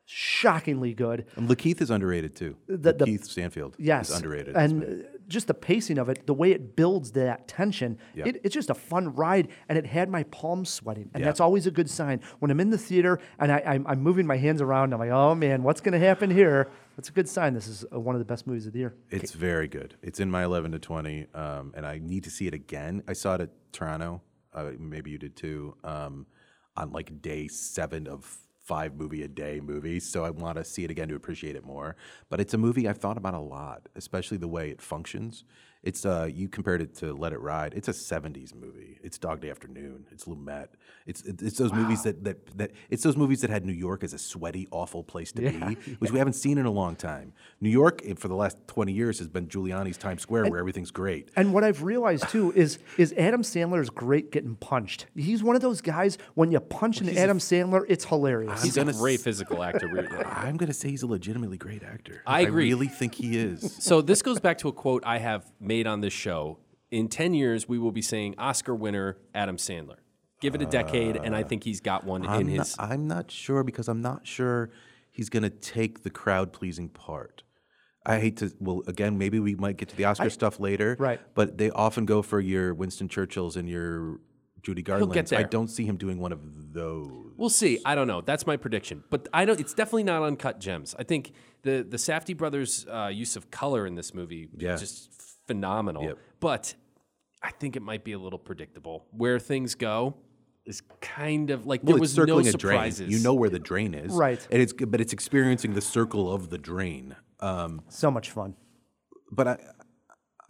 Shockingly good. And Lakeith is underrated too. The- the- Lakeith Stanfield Yes, is underrated. and just the pacing of it, the way it builds that tension, Yeah. it, it's just a fun ride. And it had my palms sweating. And Yeah. that's always a good sign. When I'm in the theater and I, I'm, I'm moving my hands around, I'm like, oh man, what's going to happen here? That's a good sign. This is uh, one of the best movies of the year. It's very good. It's in my 11 to 20, um, and I need to see it again. I saw it at Toronto. Uh, maybe you did too. Um, on like day seven of five movie a day movies, so I want to see it again to appreciate it more. But it's a movie I've thought about a lot, especially the way it functions. It's uh, you compared it to Let It Ride. It's a '70s movie. It's Dog Day Afternoon. It's Lumet. It's it's those movies that, that that it's those movies that had New York as a sweaty, awful place to be, which we haven't seen in a long time. New York eh, for the last 20 years has been Giuliani's Times Square, where everything's great. And what I've realized too is is Adam Sandler is great getting punched. He's one of those guys when you punch an Adam Sandler, it's hilarious. He's a gonna great s- physical actor. really. I'm gonna say he's a legitimately great actor. I agree. really think he is. So this goes back to a quote I have made on this show. In 10 years, we will be saying Oscar winner Adam Sandler. Give it a decade, and I think he's got one in I'm his. not, I'm not sure because I'm not sure he's going to take the crowd pleasing part. I hate to. Well, again, maybe we might get to the Oscar stuff later. Right. But they often go for your Winston Churchills and your Judy Garland. I don't see him doing one of those. We'll see. I don't know. That's my prediction. But I don't. It's definitely not uncut gems. I think the the Safdie brothers' uh, use of color in this movie Yeah. just phenomenal. Yep. But I think it might be a little predictable. Where things go is kind of like Well, there it's was no circling a surprises. drain. You know where the drain is, Right. And it's but it's experiencing the circle of the drain. Um, so much fun. but I,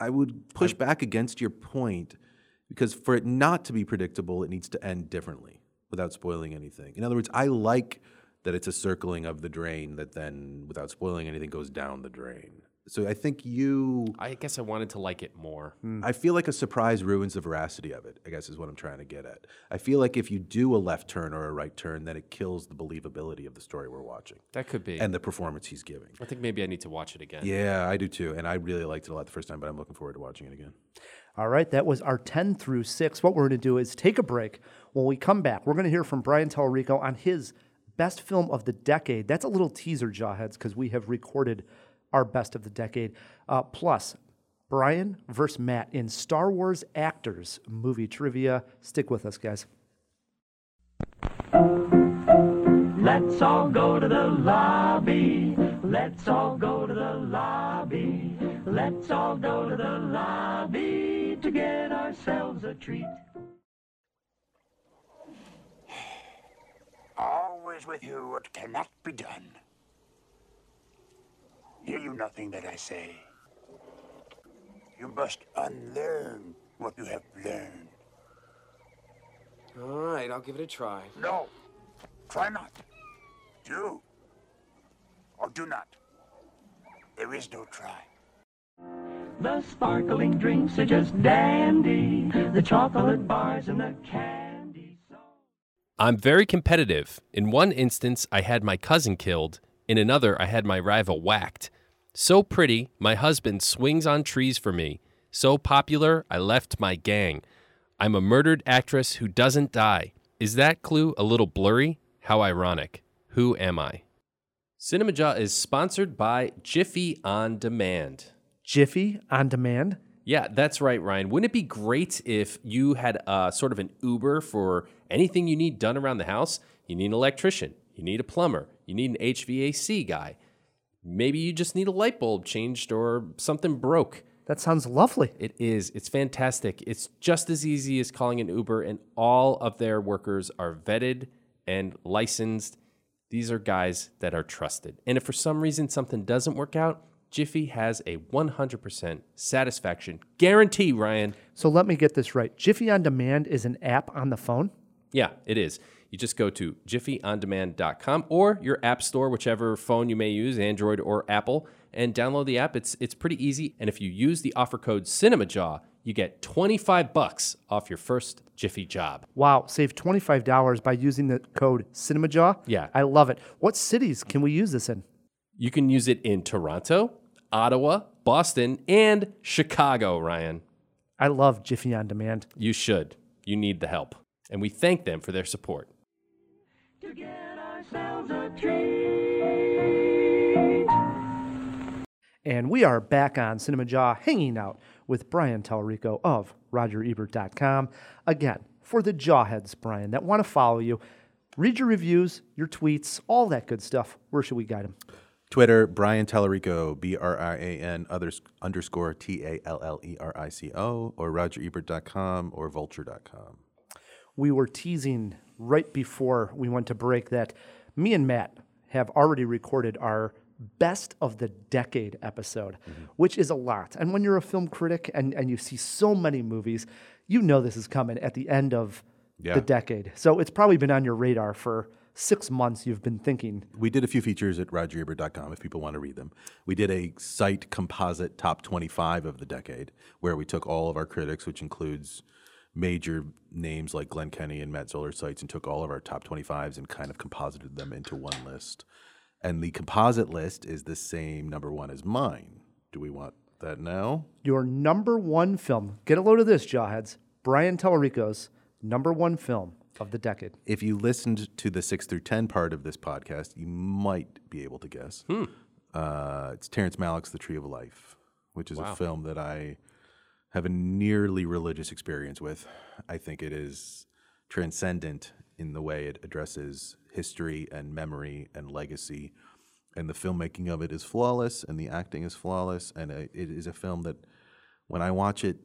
I would push back against your point because for it not to be predictable, it needs to end differently without spoiling anything. In other words, I like that it's a circling of the drain that then, without spoiling anything, goes down the drain. So I think you, I guess I wanted to like it more. Hmm. I feel like a surprise ruins the veracity of it. I guess is what I'm trying to get at. I feel like if you do a left turn or a right turn, then it kills the believability of the story we're watching That could be. and the performance he's giving. I think maybe I need to watch it again. Yeah, I do too, and I really liked it a lot the first time, but I'm looking forward to watching it again. All right, that was our 10 through 6. What we're going to do is take a break. When we come back, we're going to hear from Brian Tallerico on his best film of the decade. That's a little teaser, Jawheads, because we have recorded our best of the decade. Uh, plus, Brian versus Matt in Star Wars Actors movie trivia. Stick with us, guys. Let's all go to the lobby. Let's all go to the lobby. Let's all go to the lobby to get ourselves a treat. Always with you what cannot be done. Hear you nothing that I say. You must unlearn what you have learned. All right, I'll give it a try. No, try not. Do or do not. There is no try. The sparkling drinks are just dandy. The chocolate bars and the candy. So I'm very competitive. In one instance, I had my cousin killed. In another, I had my rival whacked. So pretty, my husband swings on trees for me. So popular, I left my gang. I'm a murdered actress who doesn't die. Is that clue a little blurry? How ironic. Who am I? Cinema Jaw is sponsored by Jiffy On Demand. Jiffy on demand. Yeah, that's right, Ryan. Wouldn't it be great if you had uh, sort of an Uber for anything you need done around the house? You need an electrician, you need a plumber, you need an HVAC guy. Maybe you just need a light bulb changed or something broke. That sounds lovely. It is. It's fantastic. It's just as easy as calling an Uber, and all of their workers are vetted and licensed. These are guys that are trusted. And if for some reason something doesn't work out, Jiffy has a 100% satisfaction guarantee, Ryan. So let me get this right. Jiffy on demand is an app on the phone. Yeah, it is. You just go to jiffyondemand.com or your app store, whichever phone you may use, Android or Apple, and download the app. It's it's pretty easy. And if you use the offer code CinemaJaw, you get 25 bucks off your first Jiffy job. Wow, save $25 by using the code CinemaJaw. Yeah. I love it. What cities can we use this in? You can use it in Toronto, Ottawa, Boston, and Chicago, Ryan. I love Jiffy on demand. You should. You need the help. And we thank them for their support. To get ourselves a treat. And we are back on Cinema Jaw hanging out with Brian Tallerico of RogerEbert.com. Again, for the Jawheads, Brian, that want to follow you, read your reviews, your tweets, all that good stuff. Where should we guide them? Twitter, Brian Tallerico, B R I A N others underscore T A L L E R I C O, or RogerEbert.com or Vulture.com. we were teasing right before we went to break that me and Matt have already recorded our best of the decade episode, mm-hmm. which is a lot. And when you're a film critic and, and you see so many movies, you know this is coming at the end of Yeah. the decade. So it's probably been on your radar for six months. You've been thinking, We did a few features at RogerEbert.com if people want to read them. We did a site composite top 25 of the decade where we took all of our critics, which includes major names like Glenn Kenny and Matt Zoller Seitz, and took all of our top 25s and kind of composited them into one list. And the composite list is the same number one as mine. Do we want that now? your number one film, get a load of this, Jawheads, Brian Tallerico's number one film of the decade. If you listened to the six through 10 part of this podcast, you might be able to guess. Uh, it's Terrence Malick's The Tree of Life, which is a film that I have a nearly religious experience with. I think it is transcendent in the way it addresses history and memory and legacy. And the filmmaking of it is flawless, and the acting is flawless. And it is a film that, when I watch it,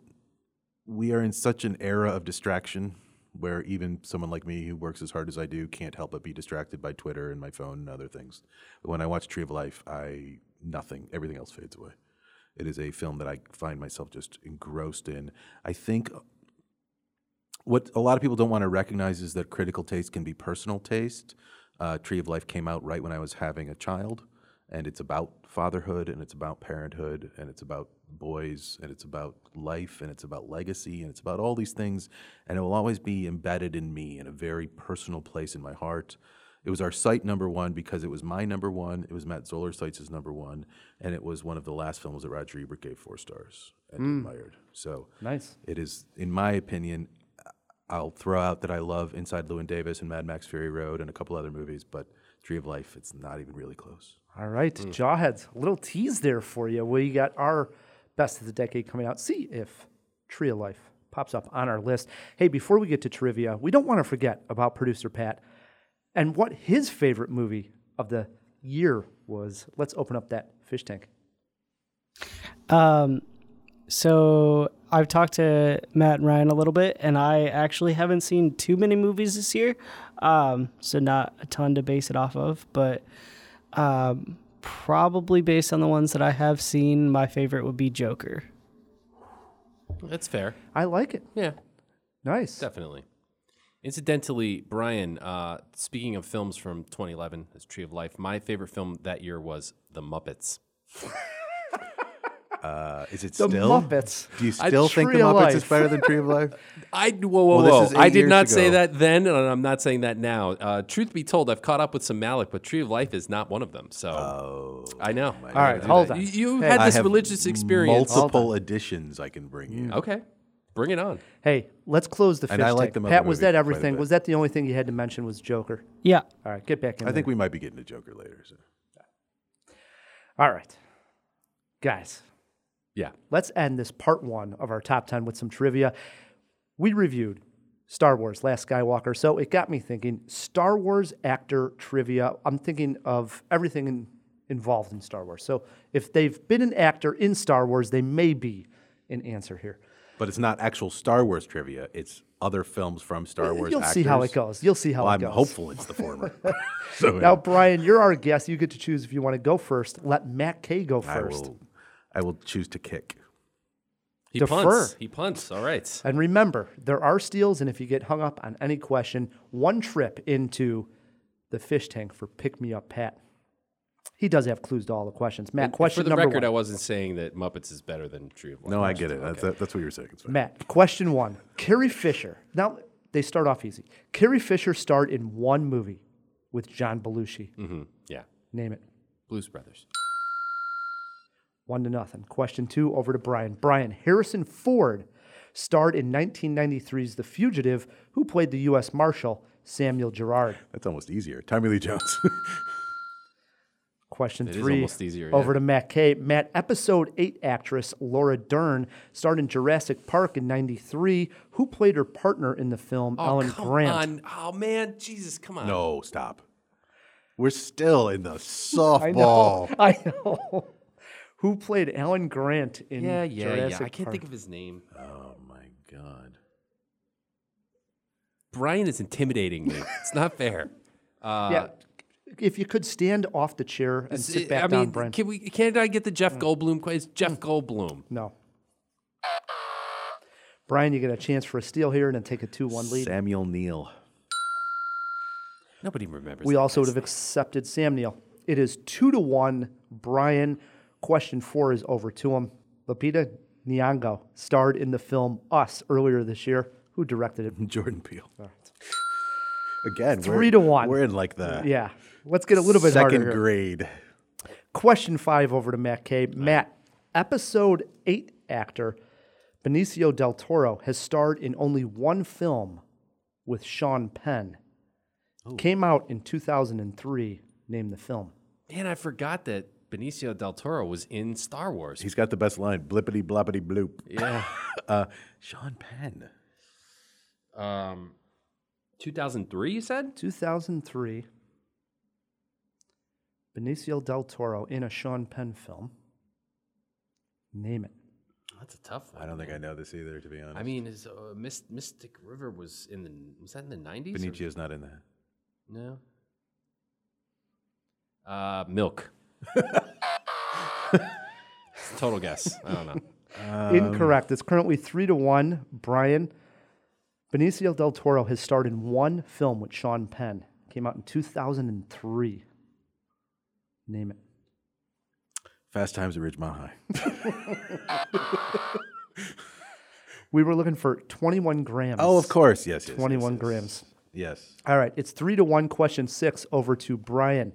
we are in such an era of distraction where even someone like me who works as hard as I do can't help but be distracted by Twitter and my phone and other things. But when I watch Tree of Life, I nothing, everything else fades away. It is a film that I find myself just engrossed in. I think what a lot of people don't want to recognize is that critical taste can be personal taste. Uh, Tree of Life came out right when I was having a child, and it's about fatherhood, and it's about parenthood, and it's about boys, and it's about life, and it's about legacy, and it's about all these things, and it will always be embedded in me in a very personal place in my heart. It was our site number one because it was my number one. It was Matt Zoller Seitz' number one, and it was one of the last films that Roger Ebert gave four stars and hmm. admired. So Nice. it is, in my opinion, I'll throw out that I love Inside Llewyn Davis and Mad Max Fury Road and a couple other movies, but Tree of Life, it's not even really close. All right, hmm. Jawheads, a little tease there for you. We got our best of the decade coming out. See if Tree of Life pops up on our list. Hey, before we get to trivia, we don't want to forget about producer Pat and what his favorite movie of the year was. Let's open up that fish tank. Um, so I've talked to Matt and Ryan a little bit, and I actually haven't seen too many movies this year, um, so not a ton to base it off of. But um, probably based on the ones that I have seen, my favorite would be Joker. That's fair. I like it. Yeah, Nice. definitely. Incidentally, Brian, uh, speaking of films from 2011, as Tree of Life, my favorite film that year was The Muppets. Uh, is it The still? Muppets. Do you still think The Tree of Muppets is Life. better than Tree of Life? I whoa whoa Well, this whoa! is eight I did years not say ago. that then, and I'm not saying that now. Uh, truth be told, I've caught up with some Malick, but Tree of Life is not one of them. So Oh, I know. All right, hold on. You, you Hey. had I this have religious experience. Multiple editions I can bring you. Okay, bring it on. Hey, let's close the fish And I like the Muppet Pat, was that everything? Was that the only thing you had to mention was Joker? Yeah. All right, get back in I think we might be getting to Joker later. So. All right, guys. Yeah. let's end this part one of our top 10 with some trivia. We reviewed Star Wars Last Skywalker, so it got me thinking Star Wars actor trivia. I'm thinking of everything in, involved in Star Wars. So if they've been an actor in Star Wars, they may be an answer here. But it's not actual Star Wars trivia. It's other films from Star Wars You'll actors. see how it goes. You'll see how Well, it I'm goes. hopeful it's the former. so Now, Brian, you're our guest. You get to choose if you want to go first. Let Matt Kay go I first. will, I will choose to kick. He Defer. punts. He punts. All right. And remember, there are steals, and if you get hung up on any question, one trip into the fish tank for Pick Me Up Pat. He does have clues to all the questions. Matt, question For the number record, I wasn't saying that Muppets is better than Tree of Life. No, I get it. That's, that's what you were saying. It's. Matt, question one. Carrie Fisher. Now, they start off easy. Carrie Fisher starred in one movie with John Belushi. hmm Yeah. Name it. Blues Brothers. One to nothing. Question two, over to Brian. Brian, Harrison Ford starred in 1993's The Fugitive, who played the U.S. Marshal Samuel Gerard. That's almost easier. Tommy Lee Jones. Question It is three almost easier, over yeah. to Matt K. Matt, episode eight actress Laura Dern starred in Jurassic Park in '93. Who played her partner in the film? Oh, Ellen come Grant. on. Oh, man. Jesus, come on. No, stop. We're still in the I know. softball. I know. Who played Alan Grant in Yeah, yeah, Jurassic yeah. I can't Park? think of his name. Oh my god. Brian is intimidating me. It's not fair. Uh, yeah. If you could stand off the chair and sit back I down, mean, Brian. can we? Can't I get the Jeff mm. Goldblum? quiz? It's Jeff mm. Goldblum. No. Brian, you get a chance for a steal here and then take a 2 1 lead. Samuel Neill. Nobody remembers. We that also would guy's have accepted Sam Neill. It is 2 to 1. Brian, question four is over to him. Lupita Nyong'o starred in the film Us earlier this year. Who directed it? Jordan Peele. Again, Three we're, to one. We're in like the Yeah. Let's get a little bit harder second grade. Question five over to Matt K. Matt, episode eight actor Benicio del Toro has starred in only one film with Sean Penn. Came out in 2003. Name the film. Man, I forgot that Benicio del Toro was in Star Wars. He's got the best line: "Blippity bloppity bloop." yeah. Uh, Sean Penn. Um, 2003, you said? 2003. Benicio del Toro in a Sean Penn film. Name it. That's a tough one. I don't think I know this either, to be honest. I mean, is uh, Myst- Mystic River was in the was that in the 90s? or- Benicio's not in that. No. Uh, milk. Total guess. I don't know. Um, Incorrect. It's currently three to one. Brian. Benicio del Toro has starred in one film with Sean Penn. Came out in 2003. Name it. Fast Times at Ridgemont High. We were looking for 21 grams. Oh, of course, yes, yes. 21 yes, yes. grams. Yes. All right, it's three to one. Question six over to Brian.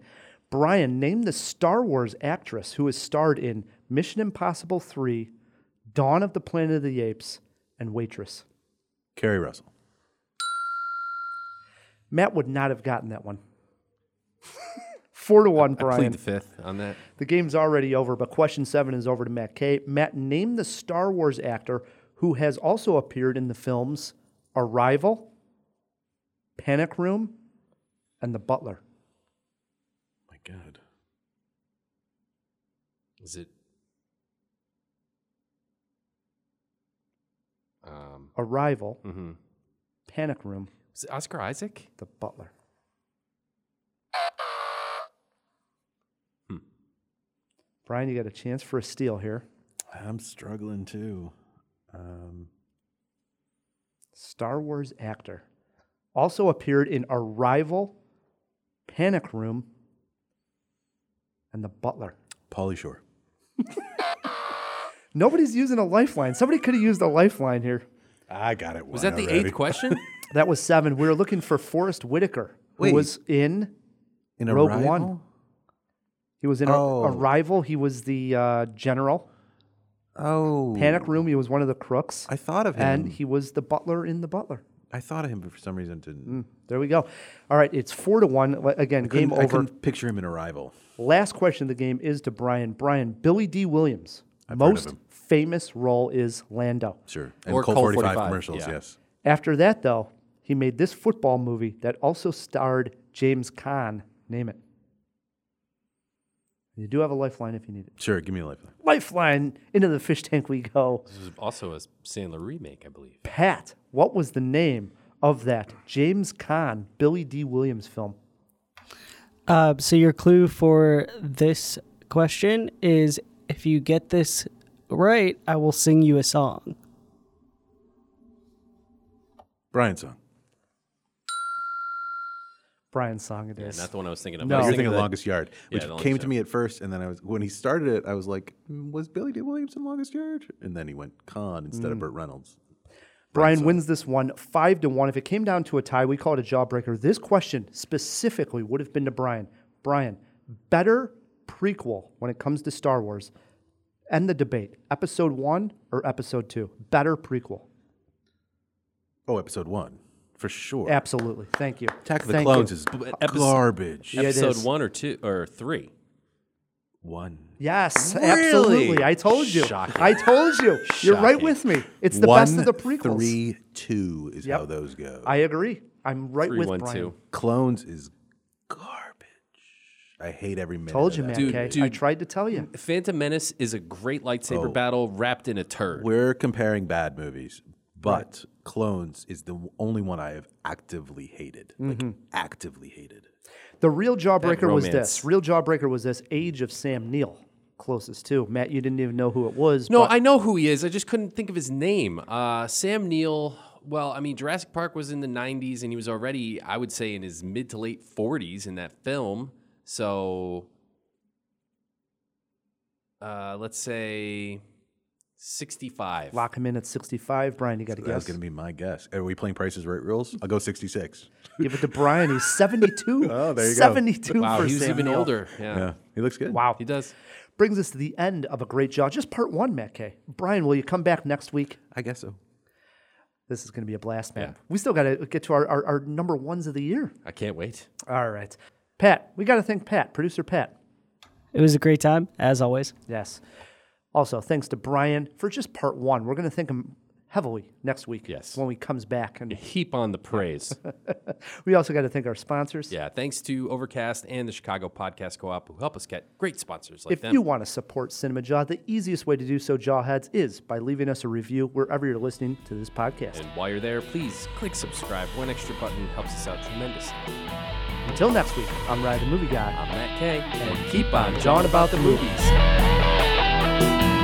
Brian, name the Star Wars actress who has starred in Mission Impossible 3, Dawn of the Planet of the Apes, and Waitress. Keri Russell. Matt would not have gotten that one. Four to one, I Brian. plead the fifth on that. The game's already over, but question seven is over to Matt K. Matt, name the Star Wars actor who has also appeared in the films Arrival, Panic Room, and The Butler. My God. Is it? Um, Arrival, mhm. Panic Room, Was it Oscar Isaac? The Butler. Brian, you got a chance for a steal here. I'm struggling too. Um, Star Wars actor. Also appeared in Arrival, Panic Room, and The Butler. Pauly Shore. Nobody's using a lifeline. Somebody could have used a lifeline here. I got it. Was one that the already. eighth question? That was seven. We were looking for Forest Whitaker, who Wait. was in In Rogue Arrival? One. He was in a- Oh. Arrival. He was the uh, general. Oh. Panic Room. He was one of the crooks. I thought of him. and he was the butler in the Butler. I thought of him, but for some reason didn't. There we go. All right, it's four to one. L- Again, I couldn't- game I over. couldn't picture him in Arrival. Last question of the game is to Brian. Brian, Billy Dee Williams. I've heard of most him. famous role is Lando. Sure. And Or Colt, Colt 45, 45, commercials, yeah. yes. After that, though, he made this football movie that also starred James Caan. Name it. You do have a lifeline if you need it. Sure, give me a lifeline. Lifeline into the fish tank we go. this was also a Sandler remake, I believe. Pat, what was the name of that James Caan, Billy Dee Williams film? Uh, so your clue for this question is if you get this right, I will sing you a song. Brian's song. Brian's song it Yeah, not the one I was thinking of. No. I was You're thinking thinking of the- Longest Yard, which The Longest came to Yard. me at first, and then I was when he started it, I was like, "Mm, "Was Billy Dee Williams in Longest Yard?" And then he went Caan instead Mm. of Burt Reynolds. Brian wins this one five to one. If it came down to a tie, we call it a jawbreaker. This question specifically would have been to Brian. Brian, better prequel when it comes to Star Wars. End the debate. Episode one or episode two? Better prequel. Oh, episode one, for sure. Absolutely. Thank you. Attack of the Thank Clones you. is episode- garbage. Yeah, it Episode is. one or two or three. One. Yes, Really? absolutely. I told you. Shocking. I told you. You're right Shocking. with me. It's the One, best of the prequels. Three, two is Yep. how those go. I agree. I'm right Three, with one, Brian. two. Clones is garbage. I hate every minute. Told of you, that. man. Dude, Kay. I dude. tried to tell you. Phantom Menace is a great lightsaber Oh. battle wrapped in a turd. We're comparing bad movies, but Clones is the only one I have actively hated. Mm-hmm. Like actively hated. The real jawbreaker was this. Real jawbreaker was this. Age of Sam Neill, closest to Matt. You didn't even know who it was. No, but I know who he is. I just couldn't think of his name. Uh, Sam Neill. Well, I mean, Jurassic Park was in the '90s, and he was already, I would say, in his mid to late 40s in that film. So, uh, let's say 65. lock him in at 65. Brian, you got to guess. That's guess. going to be my guess. Are we playing Prices Right rules? I'll go 66. Give it to Brian. He's 72. Oh, there you go. 72 Wow, for he was even Neill. older. Yeah. Yeah, he looks good. Wow. he does. Brings us to the end of a great jaw. Just part one, Matt Kay. Brian, will you come back next week? I guess so. This is going to be a blast, man. Yeah. We still got to get to our, our, our number ones of the year. I can't wait. All right. Pat, we got to thank Pat, producer Pat. It was a great time, as always. Yes. Also, thanks to Brian for just part one. We're going to thank him heavily next week. Yes. When he comes back. And Heap on the praise. we also got to thank our sponsors. yeah, thanks to Overcast and the Chicago Podcast Co-op who help us get great sponsors like If them. you want to support Cinema Jaw, the easiest way to do so, Jawheads, is by leaving us a review wherever you're listening to this podcast. and while you're there, please click subscribe. One extra button helps us out tremendously. Until next week, I'm Ryan the Movie Guy. I'm Matt Kay, and keep on jawing about the movies. Bye.